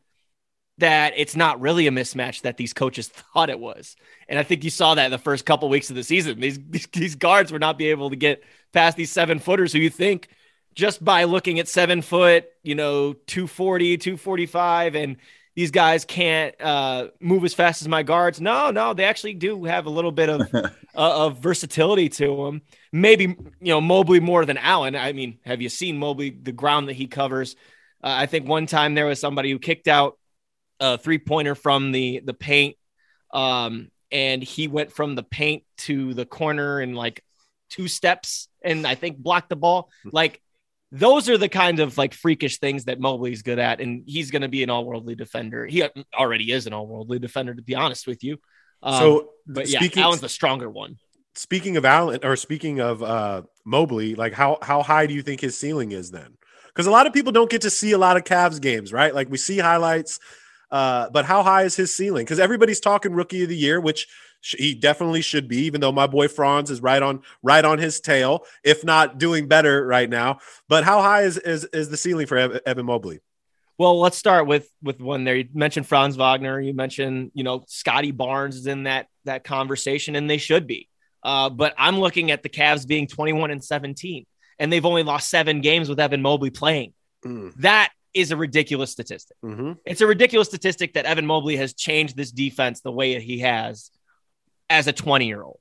that it's not really a mismatch that these coaches thought it was. And I think you saw that in the first couple weeks of the season. These, these, guards were not be able to get past these seven footers who you think just by looking at seven foot, you know, 240, 245, and these guys can't uh, move as fast as my guards. No, no, they actually do have a little bit of uh, of versatility to them. Maybe you know Mobley more than Allen. I mean, have you seen Mobley? The ground that he covers. Uh, I think one time there was somebody who kicked out a three pointer from the the paint, um, and he went from the paint to the corner in like two steps and I think blocked the ball. Hmm. Like those are the kind of like freakish things that Mobley's good at, and he's going to be an all-worldly defender. He already is an all-worldly defender, to be honest with you. Um, so, but yeah, speaking, Allen's the stronger one. Speaking of Allen, or speaking of uh, Mobley, like how how high do you think his ceiling is then? Because a lot of people don't get to see a lot of Cavs games, right? Like we see highlights, uh, but how high is his ceiling? Because everybody's talking Rookie of the Year, which he definitely should be, even though my boy Franz is right on right on his tail, if not doing better right now. But how high is is, is the ceiling for Evan Mobley? Well, let's start with with one there. You mentioned Franz Wagner. You mentioned you know Scottie Barnes is in that that conversation, and they should be. Uh, but I'm looking at the Cavs being 21 and 17, and they've only lost seven games with Evan Mobley playing. Mm. That is a ridiculous statistic. Mm-hmm. It's a ridiculous statistic that Evan Mobley has changed this defense the way he has as a 20 year old.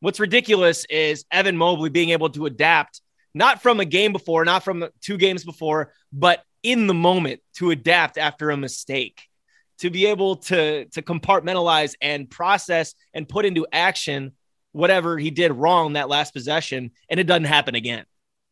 What's ridiculous is Evan Mobley being able to adapt, not from a game before, not from two games before, but in the moment to adapt after a mistake, to be able to, to compartmentalize and process and put into action whatever he did wrong that last possession, and it doesn't happen again.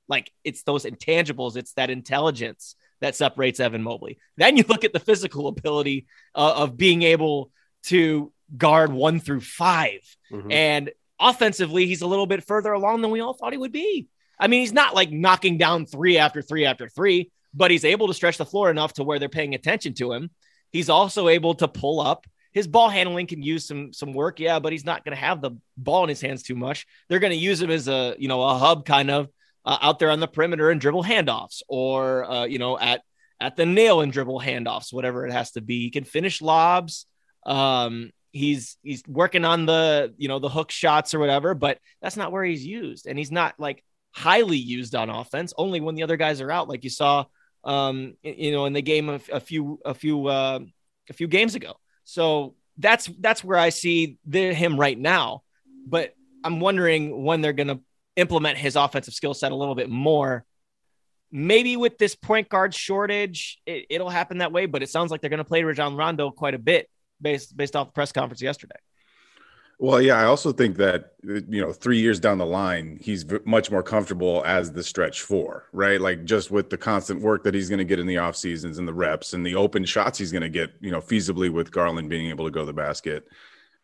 Like it's those intangibles, it's that intelligence that separates Evan Mobley. Then you look at the physical ability uh, of being able to guard one through 5 Mhm. And offensively, he's a little bit further along than we all thought he would be. I mean, he's not like knocking down three after three after three, but he's able to stretch the floor enough to where they're paying attention to him. He's also able to pull up. His ball handling can use some some work, yeah, but he's not going to have the ball in his hands too much. They're going to use him as a you know a hub kind of uh, out there on the perimeter and dribble handoffs, or uh, you know at at the nail and dribble handoffs, whatever it has to be. He can finish lobs. Um, he's he's working on the you know the hook shots or whatever, but that's not where he's used, and he's not like highly used on offense. Only when the other guys are out, like you saw, um, you know, in the game a few a few uh, a few games ago. So that's that's where I see the, him right now. But I'm wondering when they're going to implement his offensive skill set a little bit more. Maybe with this point guard shortage, it, will happen that way. But it sounds like they're going to play Rajon Rondo quite a bit based based off the press conference yesterday. Well, yeah, I also think that you know, three years down the line, he's much more comfortable as the stretch four, right? Like just with the constant work that he's going to get in the off seasons and the reps and the open shots he's going to get, you know, feasibly with Garland being able to go to the basket,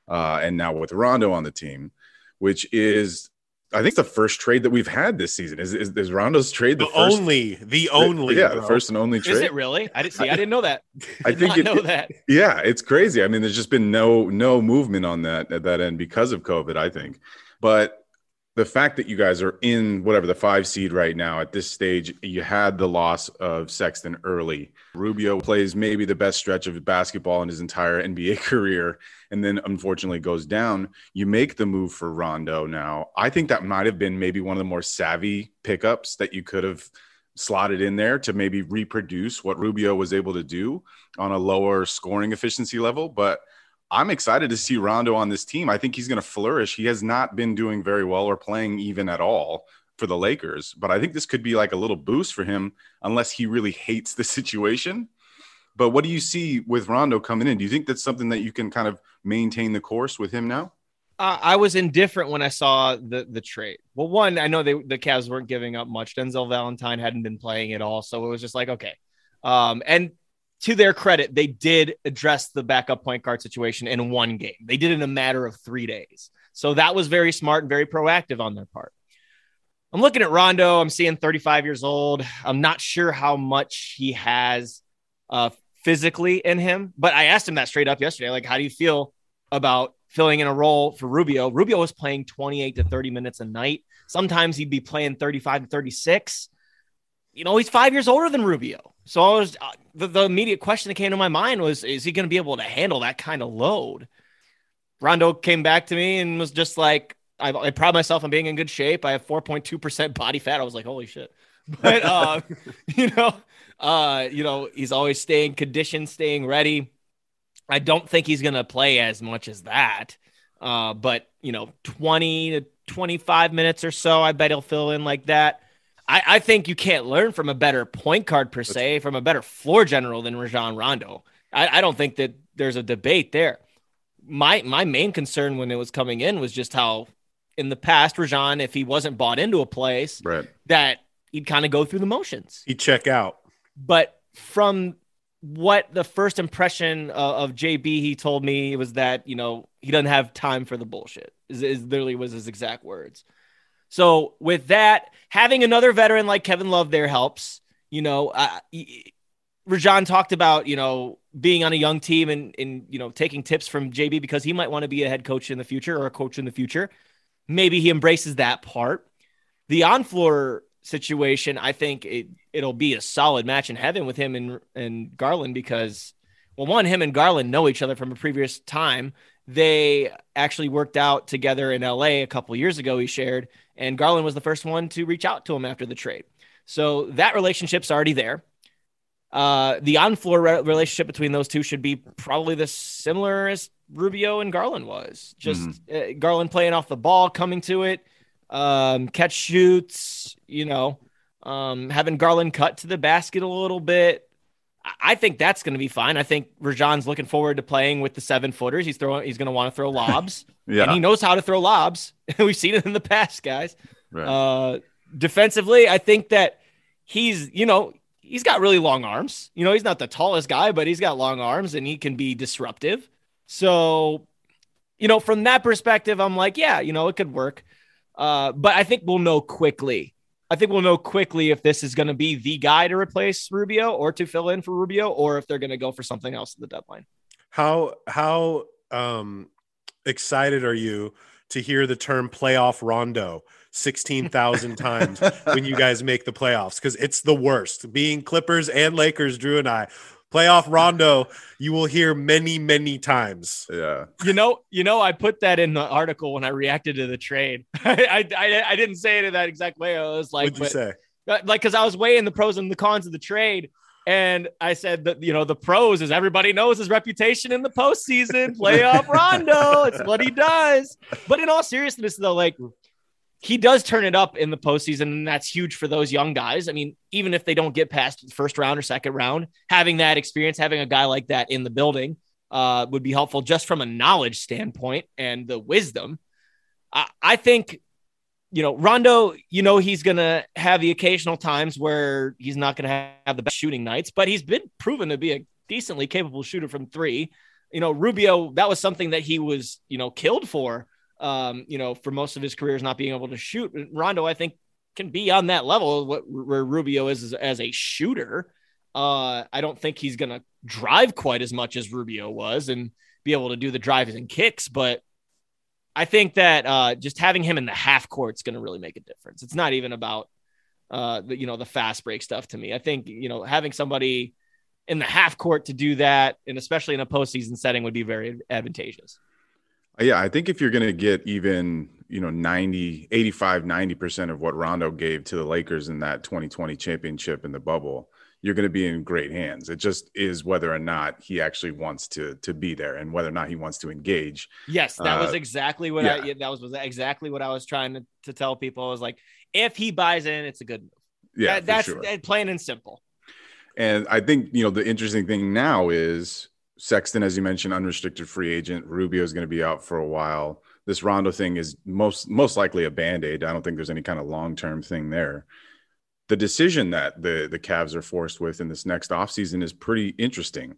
uh, and now with Rondo on the team, which is I think the first trade that we've had this season is is, is Rondo's trade the, the first, only, the only, yeah, bro. the first and only trade. Is it really? I didn't see. I didn't know that. I Did think not it, know that. yeah, it's crazy. I mean, there's just been no no movement on that at that end because of COVID. I think, but the fact that you guys are in whatever the five seed right now at this stage, you had the loss of Sexton early. Rubio plays maybe the best stretch of basketball in his entire NBA career, and then unfortunately goes down. You make the move for Rondo now. I think that might have been maybe one of the more savvy pickups that you could have slotted in there to maybe reproduce what Rubio was able to do on a lower scoring efficiency level. But I'm excited to see Rondo on this team. I think he's going to flourish. He has not been doing very well or playing even at all for the Lakers, but I think this could be like a little boost for him unless he really hates the situation. But what do you see with Rondo coming in? Do you think that's something that you can kind of maintain the course with him now? Uh, I was indifferent when I saw the the trade. Well, one, I know they, the Cavs weren't giving up much. Denzel Valentine hadn't been playing at all, so it was just like okay. Um, and to their credit, they did address the backup point guard situation in one game. They did it in a matter of three days. So that was very smart and very proactive on their part. I'm looking at Rondo. I'm seeing 35 years old. I'm not sure how much he has uh, physically in him, but I asked him that straight up yesterday. Like, how do you feel about filling in a role for Rubio? Rubio was playing 28 to 30 minutes a night. Sometimes he'd be playing 35 to 36. You know, he's five years older than Rubio. So I was uh, the, the immediate question that came to my mind was, is he going to be able to handle that kind of load? Rondo came back to me and was just like, I, I pride myself on being in good shape. I have 4.2% body fat. I was like, holy shit. But, uh, you know, uh, you know, he's always staying conditioned, staying ready. I don't think he's going to play as much as that. Uh, but, you know, 20 to 25 minutes or so, I bet he'll fill in like that. I, I think you can't learn from a better point guard per se, from a better floor general than Rajon Rondo. I, I don't think that there's a debate there. My my main concern when it was coming in was just how in the past, Rajon, if he wasn't bought into a place, Right. that he'd kind of go through the motions. He'd check out. But from what the first impression of, of JB he told me was that you know he doesn't have time for the bullshit. Is, is literally was his exact words. So with that, having another veteran like Kevin Love there helps. You know, uh, Rajon talked about you know being on a young team and and you know taking tips from JB because he might want to be a head coach in the future or a coach in the future. Maybe he embraces that part. The on floor situation, I think it it'll be a solid match in heaven with him and and Garland because well, one, him and Garland know each other from a previous time. They actually worked out together in LA a couple years ago. He shared, and Garland was the first one to reach out to him after the trade. So that relationship's already there. Uh, the on-floor re- relationship between those two should be probably the similar as Rubio and Garland was. Just uh, Garland playing off the ball, coming to it, um, catch shoots, you know, um, having Garland cut to the basket a little bit. I- think that's going to be fine. I think Rajon's looking forward to playing with the seven footers. He's throwing. He's going to want to throw lobs, Yeah. and he knows how to throw lobs. We've seen it in the past, guys. Right. Uh, defensively, I think that he's, you know, he's got really long arms. You know, he's not the tallest guy, but he's got long arms and he can be disruptive. So you know, from that perspective, I'm like, yeah, you know, it could work. Uh, but I think we'll know quickly. I think we'll know quickly if this is going to be the guy to replace Rubio or to fill in for Rubio, or if they're going to go for something else at the deadline. How how um, excited are you to hear the term playoff rondo 16,000 times when you guys make the playoffs because it's the worst. Being Clippers and Lakers, Drew and I, playoff rondo, you will hear many, many times. Yeah. You know, you know, I put that in the article when I reacted to the trade. I, I, I didn't say it in that exact way. I was like, What'd you but, say? Uh, like, because I was weighing the pros and the cons of the trade. And I said that you know the pros is everybody knows his reputation in the postseason, playoff Rondo. It's what he does. But in all seriousness, though, like he does turn it up in the postseason, and that's huge for those young guys. I mean, even if they don't get past the first round or second round, having that experience, having a guy like that in the building uh, would be helpful just from a knowledge standpoint and the wisdom. I, I think you know, Rondo, you know, he's going to have the occasional times where he's not going to have the best shooting nights, but he's been proven to be a decently capable shooter from three. You know, Rubio, that was something that he was, you know, killed for, um, you know, for most of his career is not being able to shoot. Rondo, I think, can be on that level what, where Rubio is as, a shooter. Uh, I don't think he's going to drive quite as much as Rubio was and be able to do the drives and kicks, but I think that uh, just having him in the half court is going to really make a difference. It's not even about uh, the you know the fast break stuff to me. I think you know having somebody in the half court to do that, and especially in a postseason setting, would be very advantageous. Yeah, I think if you're going to get even, you know, 90, 85, 90% of what Rondo gave to the Lakers in that 2020 championship in the bubble, you're going to be in great hands. It just is whether or not he actually wants to to be there and whether or not he wants to engage. Yes, that Uh, was exactly what yeah. I that was, was exactly what I was trying to, to tell people. I was like, if he buys in, it's a good move. Yeah, That- that's sure. plain and simple. And I think, you know, the interesting thing now is Sexton, as you mentioned, unrestricted free agent. Rubio is going to be out for a while. This Rondo thing is most most likely a band-aid. I don't think there's any kind of long-term thing there. The decision that the the Cavs are forced with in this next offseason is pretty interesting.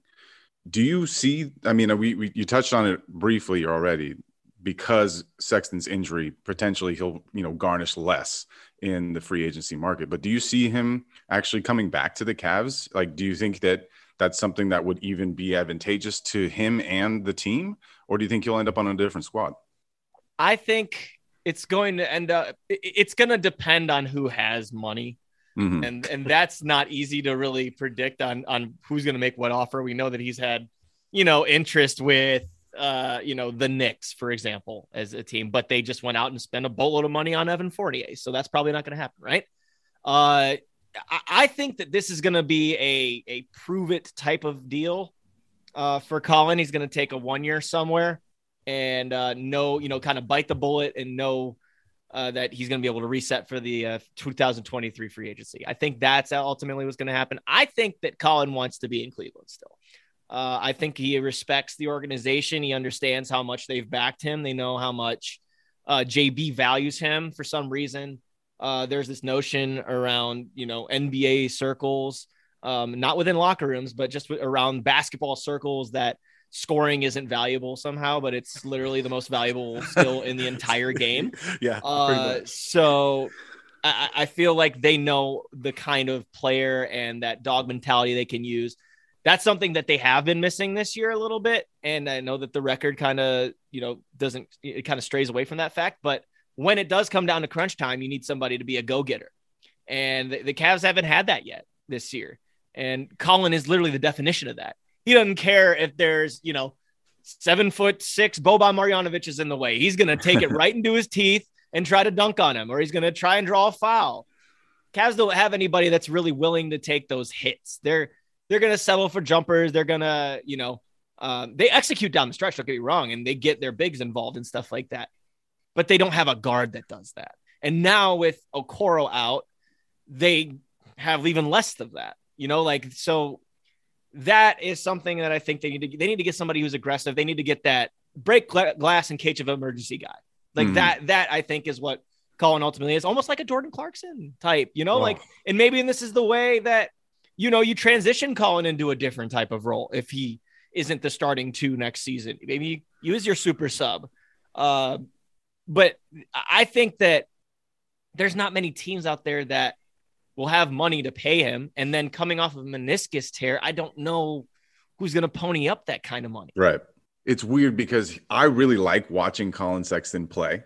Do you see? I mean, we, we you touched on it briefly already. Because Sexton's injury, potentially he'll you know garnish less in the free agency market. But do you see him actually coming back to the Cavs? Like, do you think that that's something that would even be advantageous to him and the team, or do you think he'll end up on a different squad? I think it's going to end up. It's going to depend on who has money. Mhm. and and that's not easy to really predict on on who's going to make what offer. We know that he's had, you know, interest with uh, you know, the Knicks, for example, as a team, but they just went out and spent a boatload of money on Evan Fournier, so that's probably not going to happen, right? Uh, I, think that this is going to be a a prove it type of deal uh, for Collin. He's going to take a one year somewhere and uh, know, you know, kind of bite the bullet and know uh, that he's going to be able to reset for the uh, 2023 free agency. I think that's ultimately what's going to happen. I think that Collin wants to be in Cleveland still. Uh, I think he respects the organization. He understands how much they've backed him. They know how much uh, JB values him for some reason. Uh, there's this notion around, you know, NBA circles, um, not within locker rooms, but just around basketball circles that scoring isn't valuable somehow, but it's literally the most valuable skill in the entire game. Yeah, Uh, so I, I feel like they know the kind of player and that dog mentality they can use. That's something that they have been missing this year a little bit. And I know that the record kind of, you know, doesn't, it kind of strays away from that fact. But when it does come down to crunch time, you need somebody to be a go getter. And the, the Cavs haven't had that yet this year. And Collin is literally the definition of that. He doesn't care if there's, you know, seven foot six Boban Marjanovic is in the way. He's going to take it right into his teeth and try to dunk on him, or he's going to try and draw a foul. Cavs don't have anybody that's really willing to take those hits. They're they're going to settle for jumpers. They're going to, you know, um, they execute down the stretch. Don't get me wrong, and they get their bigs involved and stuff like that. But they don't have a guard that does that. And now with Okoro out, they have even less of that. You know, like so that is something that I think they need to they need to get somebody who's aggressive. They need to get that break gla- glass in cage of emergency guy. Like Mhm. that that I think is what Collin ultimately is almost like a Jordan Clarkson type, you know, Oh. like and maybe and this is the way that you know you transition Collin into a different type of role if he isn't the starting two next season. Maybe use your super sub. Uh, but I think that there's not many teams out there that will have money to pay him. And then coming off of a meniscus tear, I don't know who's going to pony up that kind of money. Right. It's weird because I really like watching Collin Sexton play.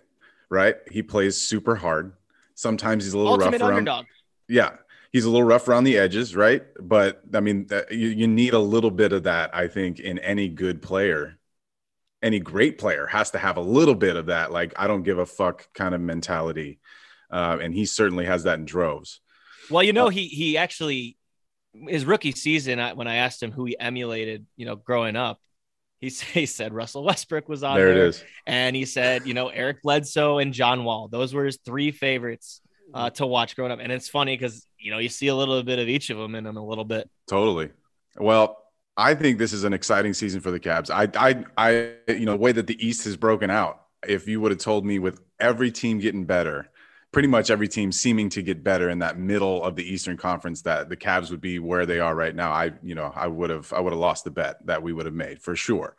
Right. He plays super hard. Sometimes he's a little Ultimate rough around. Yeah. He's a little rough around the edges, right? But I mean, that- you, you need a little bit of that, I think, in any good player. Any great player has to have a little bit of that, like, I don't give a fuck kind of mentality. Uh, and he certainly has that in droves. Well, you know, he he actually his rookie season. I, when I asked him who he emulated, you know, growing up, he, he said Russell Westbrook was on there there, it is. and he said, you know, Eric Bledsoe and John Wall. Those were his three favorites uh, to watch growing up. And it's funny because you know you see a little bit of each of them in him a little bit. Totally. Well, I think this is an exciting season for the Cavs. I, I, I, you know, the way that the East has broken out. If you would have told me with every team getting better, pretty much every team seeming to get better in that middle of the Eastern Conference, that the Cavs would be where they are right now, I, you know, I would have, I would have lost the bet that we would have made for sure.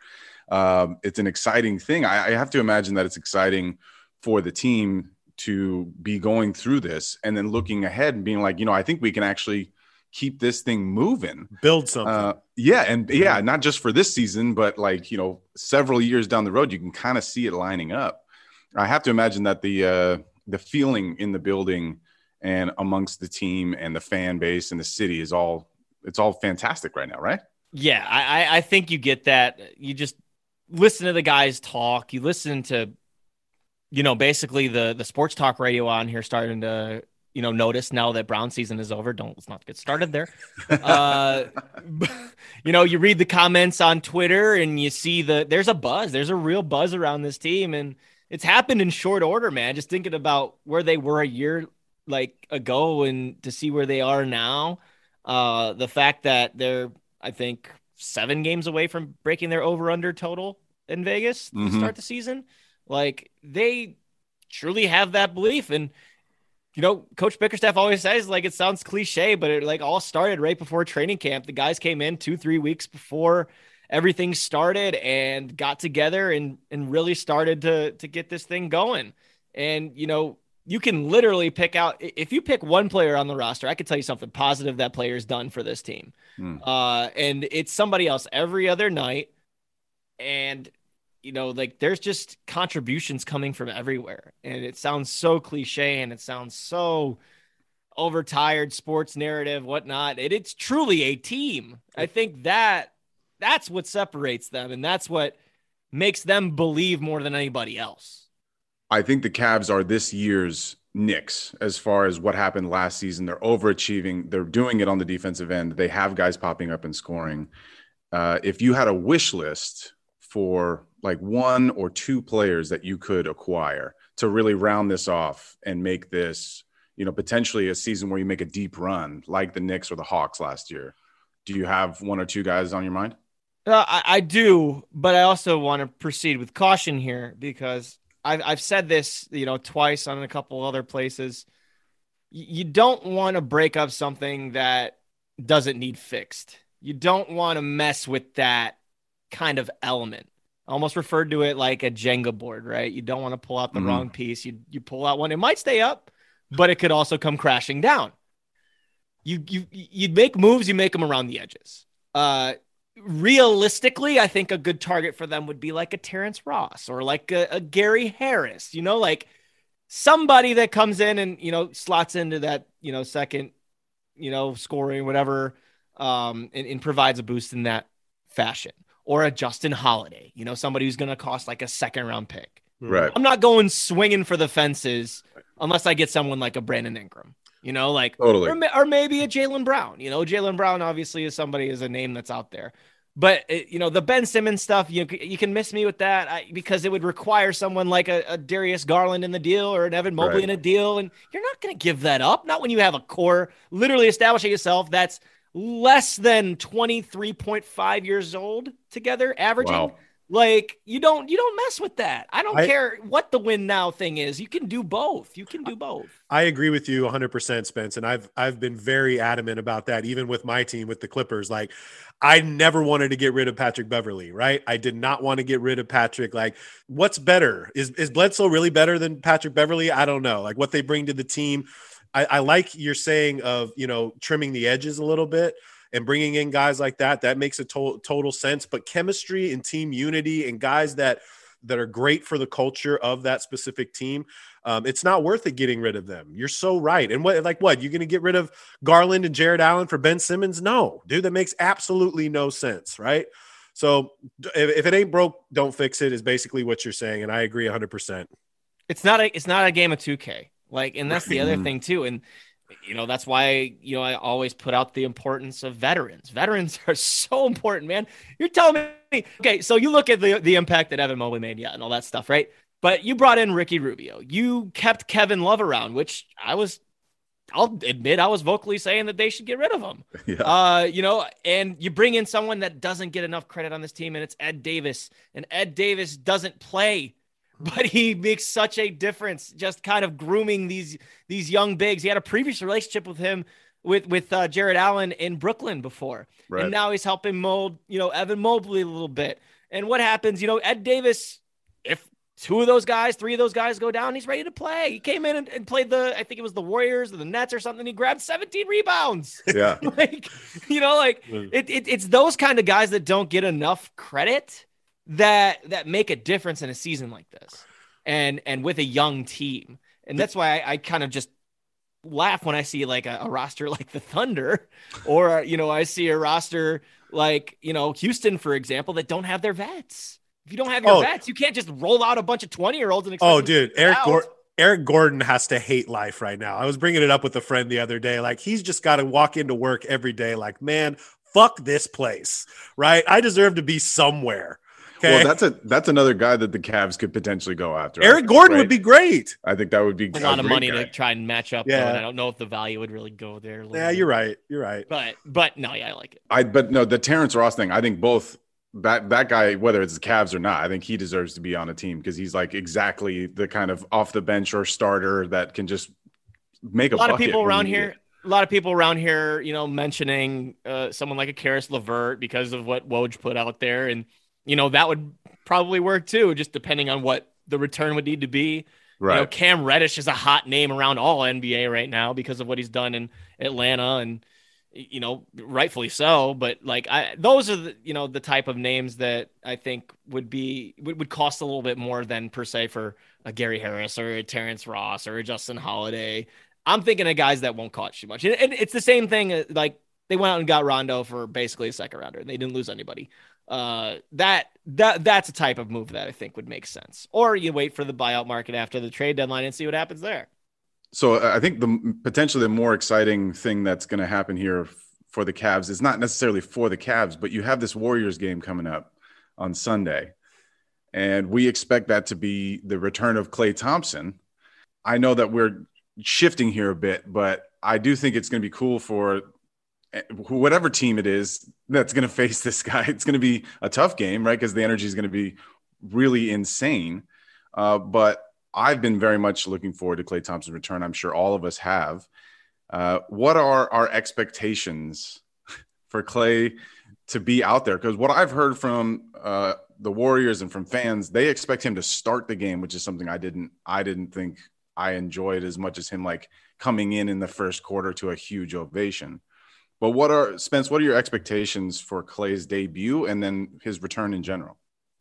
Um, it's an exciting thing. I, I have to imagine that it's exciting for the team to be going through this and then looking ahead and being like, you know, I think we can actually keep this thing moving. Build something. Uh, yeah, and yeah, not just for this season, but like you know, several years down the road, you can kind of see it lining up. I have to imagine that the uh, the feeling in the building and amongst the team and the fan base and the city is all it's all fantastic right now, right? Yeah, I, I- I think you get that. You just listen to the guys talk. You listen to, you know, basically the the sports talk radio on here starting to, you know, notice now that Brown season is over. Don't let's not get started there. Uh, you know, you read the comments on Twitter and you see the there's a buzz. There's a real buzz around this team, and it's happened in short order, man. Just thinking about where they were a year like ago and to see where they are now. Uh, the fact that they're, I think, seven games away from breaking their over under total in Vegas to Mhm. start the season. Like they truly have that belief. And, you know, Coach Bickerstaff always says, like, it sounds cliche, but it like all started right before training camp. The guys came in two, three weeks before everything started and got together and and really started to to get this thing going. And you know, you can literally pick out if you pick one player on the roster, I could tell you something positive that player's done for this team. Hmm. Uh, and it's somebody else every other night. And you know, like there's just contributions coming from everywhere. And it sounds so cliche and it sounds so overtired sports narrative, whatnot. It, it's truly a team. I think that that's what separates them, and that's what makes them believe more than anybody else. I think the Cavs are this year's Knicks as far as what happened last season. They're overachieving. They're doing it on the defensive end. They have guys popping up and scoring. Uh, if you had a wish list for like one or two players that you could acquire to really round this off and make this, you know, potentially a season where you make a deep run like the Knicks or the Hawks last year, do you have one or two guys on your mind? Uh, I, I do, but I also want to proceed with caution here because I've, I've said this, you know, twice on a couple other places. You don't want to break up something that doesn't need fixed. You don't want to mess with that kind of element. Almost referred to it like a Jenga board, right? You don't want to pull out the Mhm. wrong piece. You you pull out one, it might stay up, but it could also come crashing down. You you you make moves, you make them around the edges. Uh, realistically, I think a good target for them would be like a Terrence Ross or like a, a Gary Harris, you know, like somebody that comes in and, you know, slots into that, you know, second, you know, scoring, whatever, um, and, and provides a boost in that fashion. Or a Justin Holiday, you know, somebody who's going to cost like a second round pick. Right. I'm not going swinging for the fences unless I get someone like a Brandon Ingram, you know, like Totally. or, or maybe a Jaylen Brown. You know, Jaylen Brown obviously is somebody is a name that's out there. But uh, you know the Ben Simmons stuff, you you can miss me with that I, because it would require someone like a, a Darius Garland in the deal or an Evan Mobley Right. in a deal, and you're not going to give that up. Not when you have a core literally establishing yourself that's less than 23.5 years old together, averaging. Wow. Like you don't you don't mess with that. I don't I- care what the win now thing is. You can do both. You can do both. I agree with you 100%, Spence, and I've I've been very adamant about that, even with my team, with the Clippers. Like, I never wanted to get rid of Patrick Beverley, right? I did not want to get rid of Patrick. Like, what's better? Is is Bledsoe really better than Patrick Beverley? I don't know. Like, what they bring to the team, I, I like your saying of you know trimming the edges a little bit and bringing in guys like that. That makes a to- total sense. But chemistry and team unity and guys that that are great for the culture of that specific team um, it's not worth it getting rid of them. You're so right. And what, like, what you're going to get rid of Garland and Jarrett Allen for Ben Simmons? No, dude, that makes absolutely no sense, right? So if, if it ain't broke, don't fix it. Is basically what you're saying, and I agree 100. percent It's not a it's not a game of 2K. Like, and that's the other thing too. And you know, that's why you know I always put out the importance of veterans. Veterans are so important, man. You're telling me, okay, so you look at the the impact that Evan Mobley made, yeah, and all that stuff, right? But you brought in Ricky Rubio. You kept Kevin Love around, which I was I'll admit I was vocally saying that they should get rid of him. Yeah. Uh, you know, and you bring in someone that doesn't get enough credit on this team, and it's Ed Davis. And Ed Davis doesn't play, but he makes such a difference, just kind of grooming these these young bigs. He had a previous relationship with him with with uh, Jarrett Allen in Brooklyn before, Right. and now he's helping mold, you know, Evan Mobley a little bit. And what happens, you know, Ed Davis, if two of those guys, three of those guys go down, he's ready to play. He came in and, and played the, I think it was the Warriors or the Nets or something. He grabbed 17 rebounds. yeah. like, you know, like it, it, it's those kind of guys that don't get enough credit that that make a difference in a season like this, and and with a young team. And that's why I, I kind of just laugh when I see like a, a roster like the Thunder, or uh, you know, I see a roster like you know Houston, for example, that don't have their vets. If you don't have your Oh. vets, you can't just roll out a bunch of twenty year olds and expect Oh, dude, Eric. Eric Gordon has to hate life right now. I was bringing it up with a friend the other day. Like he's just got to walk into work every day. Like, man, fuck this place, right? I deserve to be somewhere. Okay. Well, that's a that's another guy that the Cavs could potentially go after. Eric Gordon right? would be great. I think that would be a lot of money guy. to try and match up. Yeah. Yeah, I don't know if the value would really go there. Yeah, bit. you're right. You're right. But but no, yeah, I like it. I but no, the Terrence Ross thing. I think both that that guy, whether it's the Cavs or not, I think he deserves to be on a team because he's like exactly the kind of off the bench or starter that can just make a, A lot of people around here. it. A lot of people around here, you know, mentioning uh, someone like a Caris LeVert because of what Woj put out there, and you know that would probably work too, just depending on what the return would need to be. Right. You know, Cam Reddish is a hot name around all NBA right now because of what he's done in Atlanta and you know, rightfully so, but like I those are the you know the type of names that I think would be would, would cost a little bit more than per se for a Gary Harris or a Terrence Ross or a Justin Holiday. I'm thinking of guys that won't cost too much. And, and it's the same thing uh, like they went out and got Rondo for basically a second rounder and they didn't lose anybody. Uh, that that that's a type of move that I think would make sense. Or you wait for the buyout market after the trade deadline and see what happens there. So uh, I think the potentially the more exciting thing that's going to happen here for the Cavs is not necessarily for the Cavs, but you have this Warriors game coming up on Sunday, and we expect that to be the return of Klay Thompson. I know that we're shifting here a bit, but I do think it's going to be cool for whatever team it is that's going to face this guy. It's going to be a tough game, right? Because the energy is going to be really insane. Uh, but I've been very much looking forward to Klay Thompson's return. I'm sure all of us have. Uh, what are our expectations for Klay to be out there? Because what I've heard from uh, the Warriors and from fans, they expect him to start the game, which is something I didn't. I didn't think I enjoyed as much as him like coming in in the first quarter to a huge ovation. But what are Spence? What are your expectations for Klay's debut and then his return in general?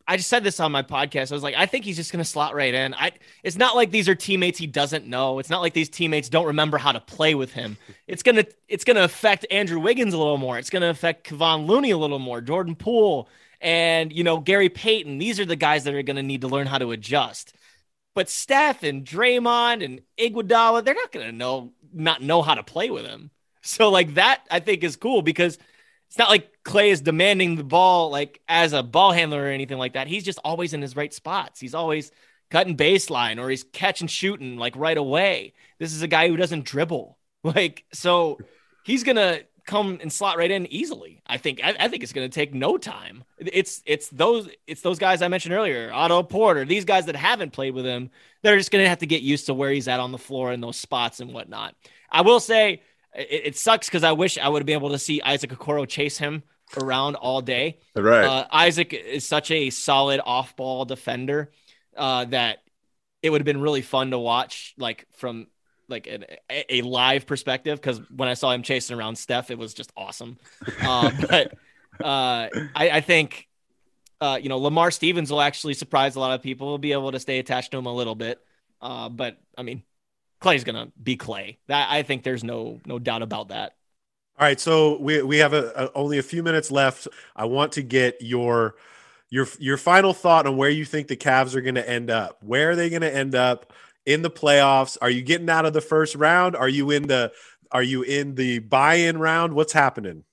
I just said this on my podcast. I was like, I think he's just going to slot right in. I it's not like these are teammates he doesn't know. It's not like these teammates don't remember how to play with him. It's going to it's to affect Andrew Wiggins a little more. It's going to affect Kevon Looney a little more, Jordan Poole, and you know, Gary Payton. These are the guys that are going to need to learn how to adjust. But Steph and Draymond and Iguodala, they're not going to know not know how to play with him. So like that I think is cool because it's not like Klay is demanding the ball like as a ball handler or anything like that. He's just always in his right spots. He's always cutting baseline or he's catching shooting like right away. This is a guy who doesn't dribble. Like so he's to come and slot right in easily. I think I, I think it's to take no time. It's it's those it's those guys I mentioned earlier, Otto Porter, these guys that haven't played with him. They're just to have to get used to where he's at on the floor and those spots and whatnot. I will say it, it sucks because I wish I would be able to see Isaac Okoro chase him around all day. Right. Uh, Isaac is such a solid off ball defender uh, that it would have been really fun to watch, like from like an, a live perspective. Because when I saw him chasing around Steph, it was just awesome. Uh, but uh, I, I, think. Uh, you know, Lamar Stevens will actually surprise a lot of people. We'll be able to stay attached to him a little bit. Uh, but I mean, Klay's gonna be Klay. That I think there's no no doubt about that. All right, so we we have a, a, only a few minutes left. I want to get your your your final thought on where you think the Cavs are going to end up. Where are they going to end up in the playoffs? Are you getting out of the first round? Are you in the are you in the buy-in round? What's happening?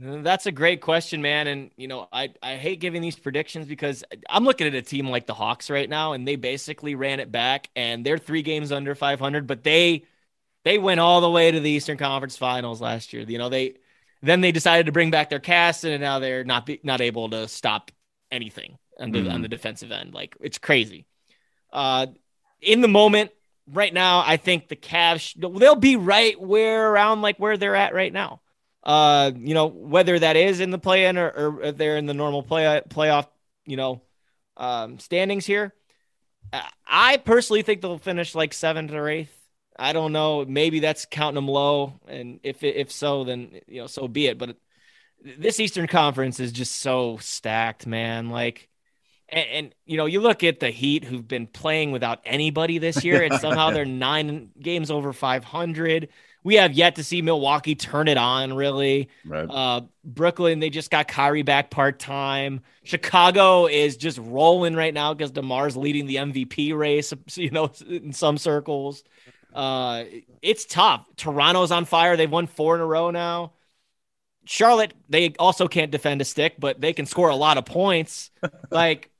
That's a great question, man. And you know, I I hate giving these predictions because I'm looking at a team like the Hawks right now, and they basically ran it back, and they're three games under 500, but they they went all the way to the Eastern Conference Finals last year. You know, they then they decided to bring back their cast, and now they're not be, not able to stop anything on the, mm-hmm. on the defensive end. Like it's crazy. Uh, in the moment, right now, I think the Cavs they'll be right where around like where they're at right now. Uh, you know, whether that is in the play-in or, or they're in the normal play playoff, you know, um, standings here. I personally think they'll finish like seventh or eighth. I don't know. Maybe that's counting them low, and if if so, then you know, so be it. But this Eastern Conference is just so stacked, man. Like, and, and, you know, you look at the Heat who've been playing without anybody this year, and somehow they're nine games over 500. We have yet to see Milwaukee turn it on, really. Right. Uh, Brooklyn, they just got Kyrie back part time. Chicago is just rolling right now because DeMar's leading the MVP race, you know, in some circles. Uh, it's tough. Toronto's on fire. They've won four in a row now. Charlotte, they also can't defend a stick, but they can score a lot of points. like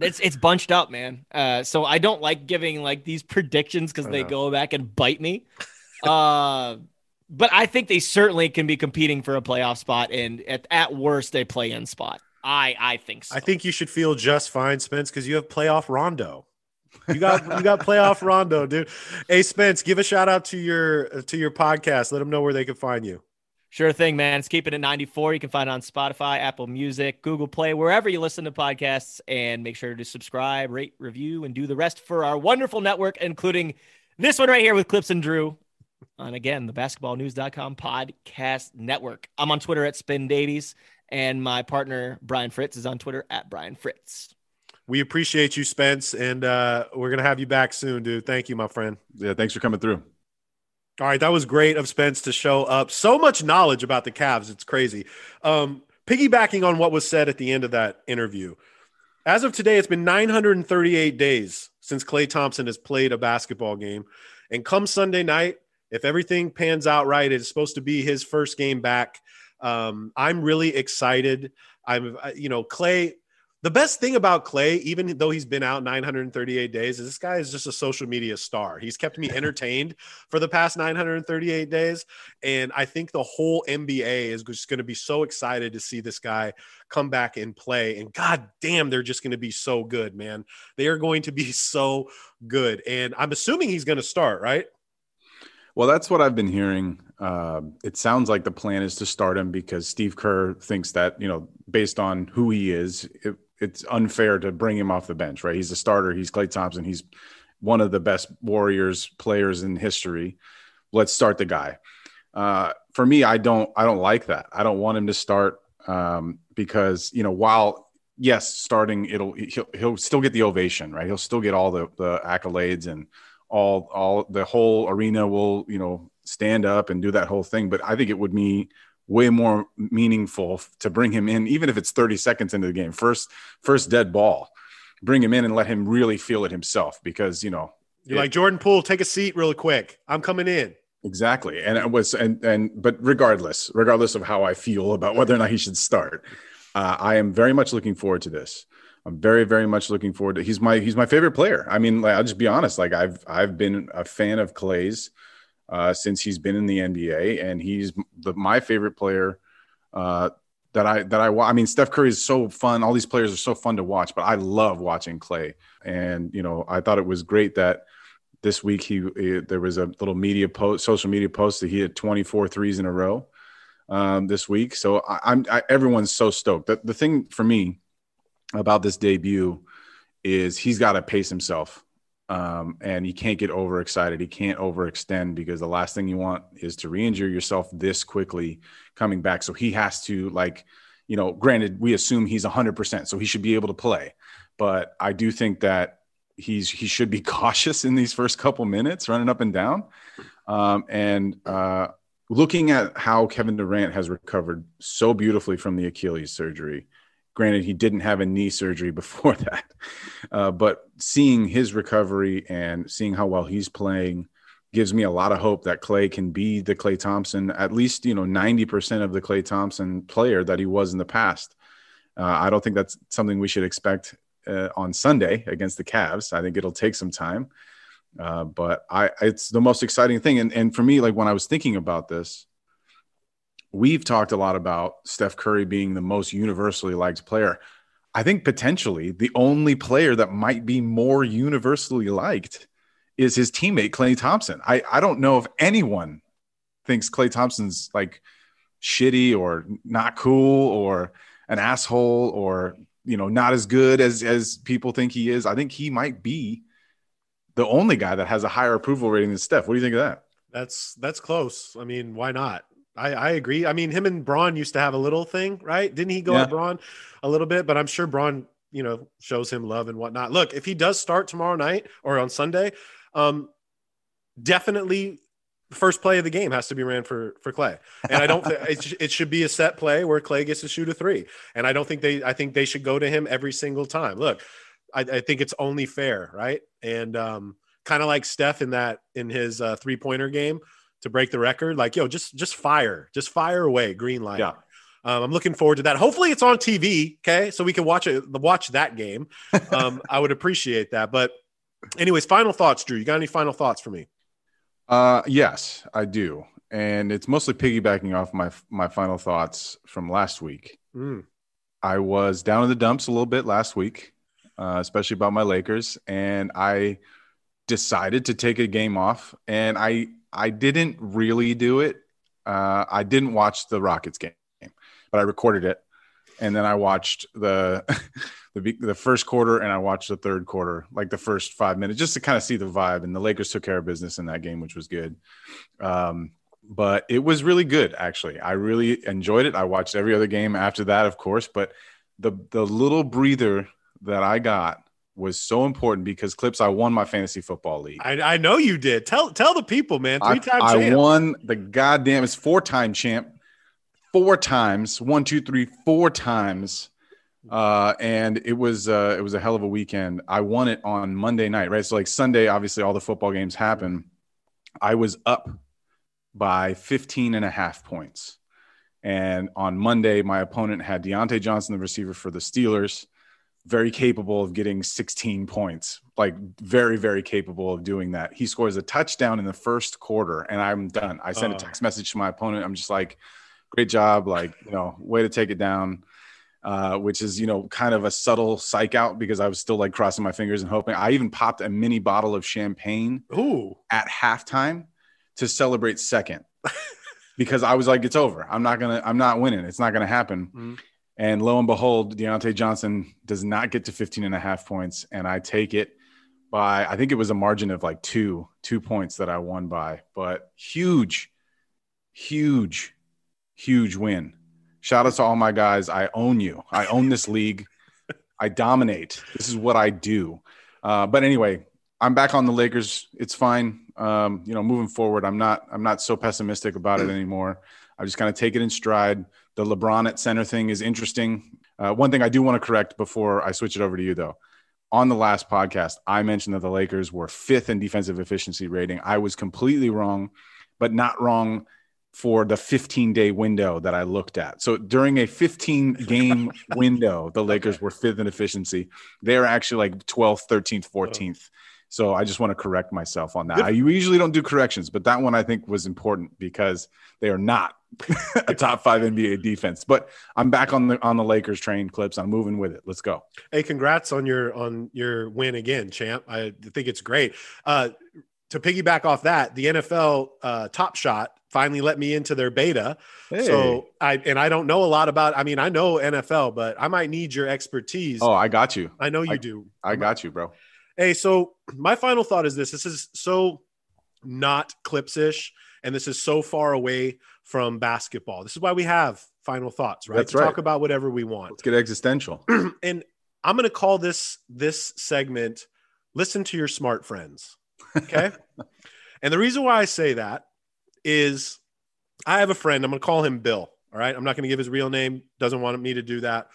it's it's bunched up, man. Uh, so I don't like giving like these predictions because they go back and bite me. Uh, but I think they certainly can be competing for a playoff spot, and at, at worst, a play in spot. I I think so. I think you should feel just fine, Spence, because you have playoff Rondo. You got you got playoff Rondo, dude. Hey Spence, give a shout out to your to your podcast. Let them know where they can find you. Sure thing, man. It's Keepin' It 94. You can find it on Spotify, Apple Music, Google Play, wherever you listen to podcasts. And make sure to subscribe, rate, review, and do the rest for our wonderful network, including this one right here with Clipps and Drew on again the basketballnews.com podcast network. I'm on Twitter at Spin Davies, and my partner Brian Fritz is on Twitter at Brian Fritz we appreciate you, Spence, and uh, we're gonna have you back soon, dude. Thank you, my friend. Yeah, thanks for coming through. All right, that was great of Spence to show up. So much knowledge about the Cavs, it's crazy. Um, piggybacking on what was said at the end of that interview, as of today, it's been 938 days since Klay Thompson has played a basketball game, and come Sunday night, if everything pans out right, it's supposed to be his first game back. Um, I'm really excited. I'm, you know, Klay. the best thing about Klay, even though he's been out 938 days, is this guy is just a social media star. He's kept me entertained for the past 938 days. And I think the whole NBA is just going to be so excited to see this guy come back and play. And god damn, they're just going to be so good, man. They are going to be so good. And I'm assuming he's going to start, right? Well, that's what I've been hearing. Uh, it sounds like the plan is to start him because Steve Kerr thinks that, you know, based on who he is, it, it's unfair to bring him off the bench, right? He's a starter. He's Klay Thompson. He's one of the best Warriors players in history. Let's start the guy. Uh, for me, I don't I don't like that. I don't want him to start um, because you know while yes, starting it'll he'll, he'll still get the ovation, right? He'll still get all the the accolades and all all the whole arena will you know stand up and do that whole thing. But I think it would be way more meaningful to bring him in, even if it's 30 seconds into the game, first, first dead ball, bring him in and let him really feel it himself because, you know, you're it, like Jordan Poole, take a seat really quick. I'm coming in. Exactly. And it was, and, and, but regardless, regardless of how I feel about whether or not he should start, uh, I am very much looking forward to this. I'm very, very much looking forward to. He's my he's my favorite player. I mean, like, I'll just be honest. Like I've I've been a fan of Klay's uh, since he's been in the NBA, and he's the, my favorite player uh, that I that I I mean, Steph Curry is so fun. All these players are so fun to watch, but I love watching Klay. And you know, I thought it was great that this week he, he there was a little media post, social media post that he had 24 threes in a row um, this week. So I, am everyone's so stoked. The, the thing for me about this debut is he's got to pace himself. Um, and he can't get overexcited. He can't overextend because the last thing you want is to re-injure yourself this quickly coming back. So he has to like, you know, granted, we assume he's 100%, so he should be able to play. But I do think that he's he should be cautious in these first couple minutes, running up and down. Um, and uh, looking at how Kevin Durant has recovered so beautifully from the Achilles surgery, Granted, he didn't have a knee surgery before that, uh, but seeing his recovery and seeing how well he's playing gives me a lot of hope that Klay can be the Klay Thompson, at least you know ninety percent of the Klay Thompson player that he was in the past. Uh, I don't think that's something we should expect uh, on Sunday against the Cavs. I think it'll take some time, uh, but I it's the most exciting thing. And and for me, like when I was thinking about this, we've talked a lot about Steph Curry being the most universally liked player. I think potentially the only player that might be more universally liked is his teammate Klay Thompson. I, I don't know if anyone thinks Klay Thompson's like shitty or not cool or an asshole or you know not as good as as people think he is. I think he might be the only guy that has a higher approval rating than Steph. What do you think of that? That's that's close. I mean, why not? I, I agree. I mean, him and Bron used to have a little thing, right? Didn't he go yeah. at Bron a little bit? But I'm sure Bron, you know, shows him love and whatnot. Look, if he does start tomorrow night or on Sunday, um, definitely first play of the game has to be ran for for Klay. And I don't think it, it should be a set play where Klay gets to shoot a three. And I don't think they I think they should go to him every single time. Look, I, I think it's only fair, right? And um, kind of like Steph in that in his uh, three pointer game to break the record. Like, yo, just just fire, just fire away, green light. Yeah. Um, I'm looking forward to that. Hopefully, it's on TV. Okay, so we can watch it, watch that game. Um, I would appreciate that. But, anyways, final thoughts, Drew. You got any final thoughts for me? Uh, yes, I do, and it's mostly piggybacking off my my final thoughts from last week. Mm. I was down in the dumps a little bit last week, uh, especially about my Lakers, and I decided to take a game off, and I I didn't really do it. Uh, I didn't watch the Rockets game, but I recorded it, and then I watched the the the first quarter and I watched the third quarter, like the first five minutes, just to kind of see the vibe. And the Lakers took care of business in that game, which was good. Um, but it was really good, actually. I really enjoyed it. I watched every other game after that, of course, but the the little breather that I got was so important because Clipps I won my fantasy football league. I, I know you did. Tell tell the people, man. Three times I, I won the goddamn it's four time champ, four times, one, two, three, four times. Uh, and it was uh, it was a hell of a weekend. I won it on Monday night, right? So like Sunday, obviously all the football games happen. I was up by 15 and a half points. And on Monday, my opponent had Diontae Johnson, the receiver for the Steelers very capable of getting 16 points, like very, very capable of doing that. He scores a touchdown in the first quarter, and I'm done. I sent uh, a text message to my opponent. I'm just like, great job, like, you know, way to take it down. Uh, which is, you know, kind of a subtle psych out because I was still like crossing my fingers and hoping. I even popped a mini bottle of champagne Ooh. at halftime to celebrate second because I was like, it's over. I'm not gonna, I'm not winning. It's not gonna happen. Mm-hmm. And lo and behold, Diontae Johnson does not get to 15 and a half points. And I take it by, I think it was a margin of like two, two points that I won by, but huge, huge, huge win. Shout out to all my guys. I own you. I own this league. I dominate. This is what I do. Uh, but anyway, I'm back on the Lakers. It's fine. Um, you know, moving forward, I'm not, I'm not so pessimistic about it anymore. I just kind of take it in stride. The LeBron at center thing is interesting. Uh, one thing I do want to correct before I switch it over to you, though. On the last podcast, I mentioned that the Lakers were fifth in defensive efficiency rating. I was completely wrong, but not wrong for the 15 day window that I looked at. So during a 15 game window, the Lakers were fifth in efficiency. They're actually like 12th, 13th, 14th. So I just want to correct myself on that. I usually don't do corrections, but that one I think was important because they are not a top five NBA defense. But I'm back on the on the Lakers train Clipps. I'm moving with it. Let's go. Hey, congrats on your on your win again, champ. I think it's great. Uh, to piggyback off that, the NFL uh, Top Shot finally let me into their beta. Hey. So I and I don't know a lot about. I mean, I know NFL, but I might need your expertise. Oh, I got you. I know you I, do. I got you, bro. Hey, so my final thought is this: this is so not Clipps ish, and this is so far away from basketball. This is why we have final thoughts, right? That's to right. Talk about whatever we want. Let's get existential. and I'm going to call this this segment "Listen to Your Smart Friends." Okay. and the reason why I say that is I have a friend. I'm going to call him Bill. All right. I'm not going to give his real name. Doesn't want me to do that.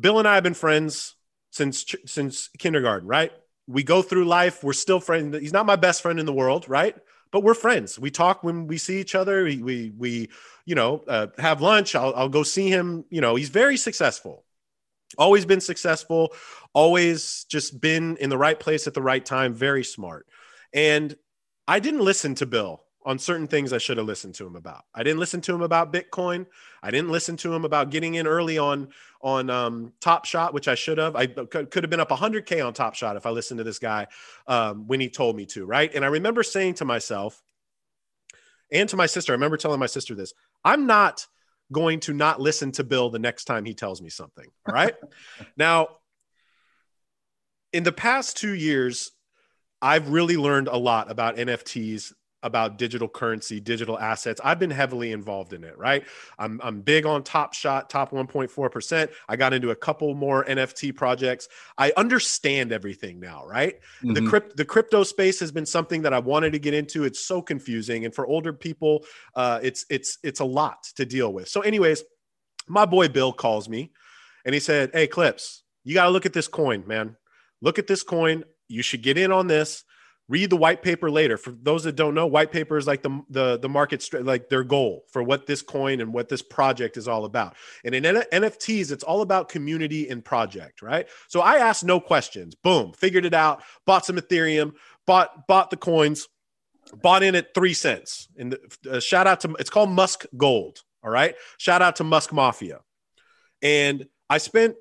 Bill and I have been friends since since kindergarten. Right. We go through life. We're still friends. He's not my best friend in the world. Right. But we're friends. We talk when we see each other. We we, we you know uh, have lunch. I'll, I'll go see him. You know he's very successful. Always been successful. Always just been in the right place at the right time. Very smart. And I didn't listen to Bill on certain things I should have listened to him about. I didn't listen to him about Bitcoin. I didn't listen to him about getting in early on on um, Top Shot, which I should have. I could, have been up 100k on Top Shot if I listened to this guy um, when he told me to, right? And I remember saying to myself and to my sister, I remember telling my sister this: I'm not going to not listen to Bill the next time he tells me something. All right. now, in the past two years, I've really learned a lot about NFTs, about digital currency, digital assets. I've been heavily involved in it, right? I'm, I'm big on Top Shot, top 1.4%. I got into a couple more NFT projects. I understand everything now, right? Mm-hmm. The crypt, the crypto space has been something that I wanted to get into. It's so confusing, and for older people, uh, it's it's it's a lot to deal with. So, anyways, my boy Bill calls me, and he said, "Hey, Clipps, you got to look at this coin, man. Look at this coin. You should get in on this." Read the white paper later. For those that don't know, white paper is like the the the market like their goal for what this coin and what this project is all about. And in N- NFTs, it's all about community and project, right? So I asked no questions. Boom, figured it out. Bought some Ethereum. Bought bought the coins. Bought in at three cents. And the, uh, shout out to it's called Musk Gold. All right. Shout out to Musk Mafia. And I spent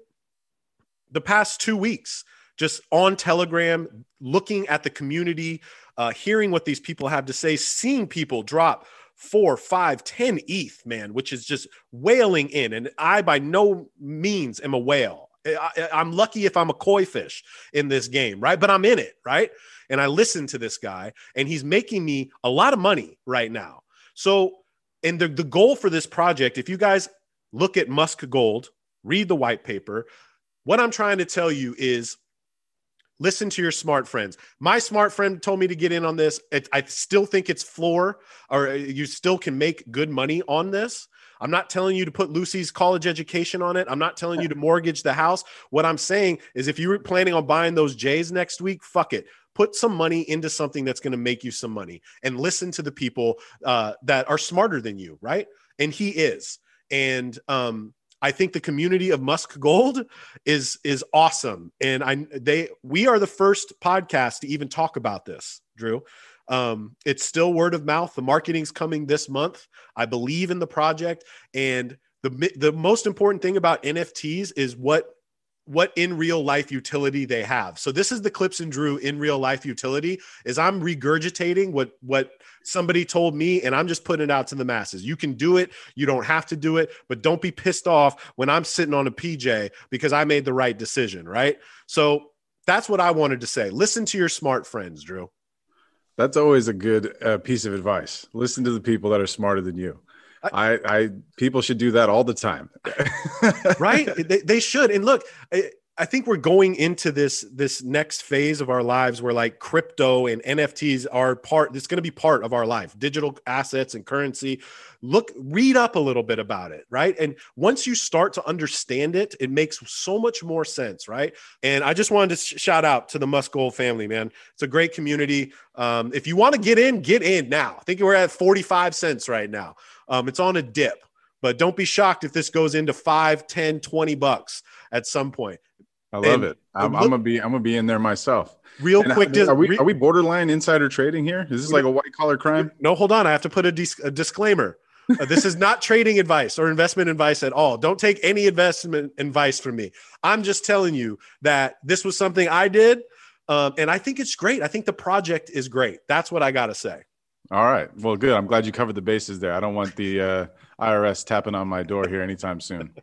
the past two weeks just on Telegram, looking at the community, uh, hearing what these people have to say, seeing people drop four, five, ten ETH, man, which is just whaling in. And I, by no means, am a whale. I, am lucky if I'm a koi fish in this game, right? But I'm in it, right? And I listen to this guy, and he's making me a lot of money right now. So, and the, the goal for this project, if you guys look at Musk Gold, read the white paper, what I'm trying to tell you is Listen to your smart friends. My smart friend told me to get in on this. It, I still think it's floor, or uh, you still can make good money on this. I'm not telling you to put Lucy's college education on it. I'm not telling you to mortgage the house. What I'm saying is, if you were planning on buying those J's next week, fuck it. Put some money into something that's going to make you some money and listen to the people uh, that are smarter than you, right? And he is. And um, I think the community of Musk Gold is is awesome, and I they we are the first podcast to even talk about this, Drew. Um, it's still word of mouth. The marketing's coming this month. I believe in the project, and the the most important thing about NFTs is what what in real life utility they have. So this is the Clipps and Drew in real life utility is I'm regurgitating what what somebody told me and I'm just putting it out to the masses. You can do it, you don't have to do it, but don't be pissed off when I'm sitting on a PJ because I made the right decision, right? So that's what I wanted to say. Listen to your smart friends, Drew. That's always a good uh, piece of advice. Listen to the people that are smarter than you. I, I people should do that all the time. right? They, they, should. And look, I, I think we're going into this this next phase of our lives where like crypto and NFTs are part. It's going to be part of our life. Digital assets and currency. Look, read up a little bit about it, right? And once you start to understand it, it makes so much more sense, right? And I just wanted to sh- shout out to the Musk Gold family, man. It's a great community. Um, if you want to get in, get in now. I think we're at forty five cents right now. Um, it's on a dip, but don't be shocked if this goes into 5, 10, 20 bucks at some point. I love And it. I'm, look- I'm gonna be I'm gonna be in there myself. Real And quick, are, we, re- are we borderline insider trading here? Is this like a white collar crime? no, hold on. I have to put a, dis- a disclaimer. Uh, this is not trading advice or investment advice at all. Don't take any investment advice from me. I'm just telling you that this was something I did, um, and I think it's great. I think the project is great. That's what I got to say. All right. Well, good. I'm glad you covered the bases there. I don't want the uh, IRS tapping on my door here anytime soon.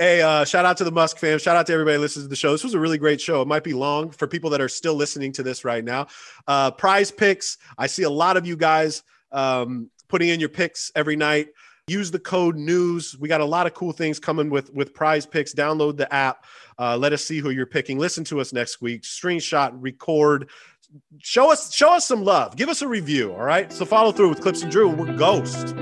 Hey, uh, shout out to the Musk fam. Shout out to everybody listening to the show. This was a really great show. It might be long for people that are still listening to this right now. Uh, PrizePicks. I see a lot of you guys um, putting in your picks every night. Use the code news. We got a lot of cool things coming with with PrizePicks. Download the app. Uh, let us see who you're picking. Listen to us next week. Screenshot, record. Show us show us some love. Give us a review. All right. So follow through with Clipps and Drew. We're Ghost.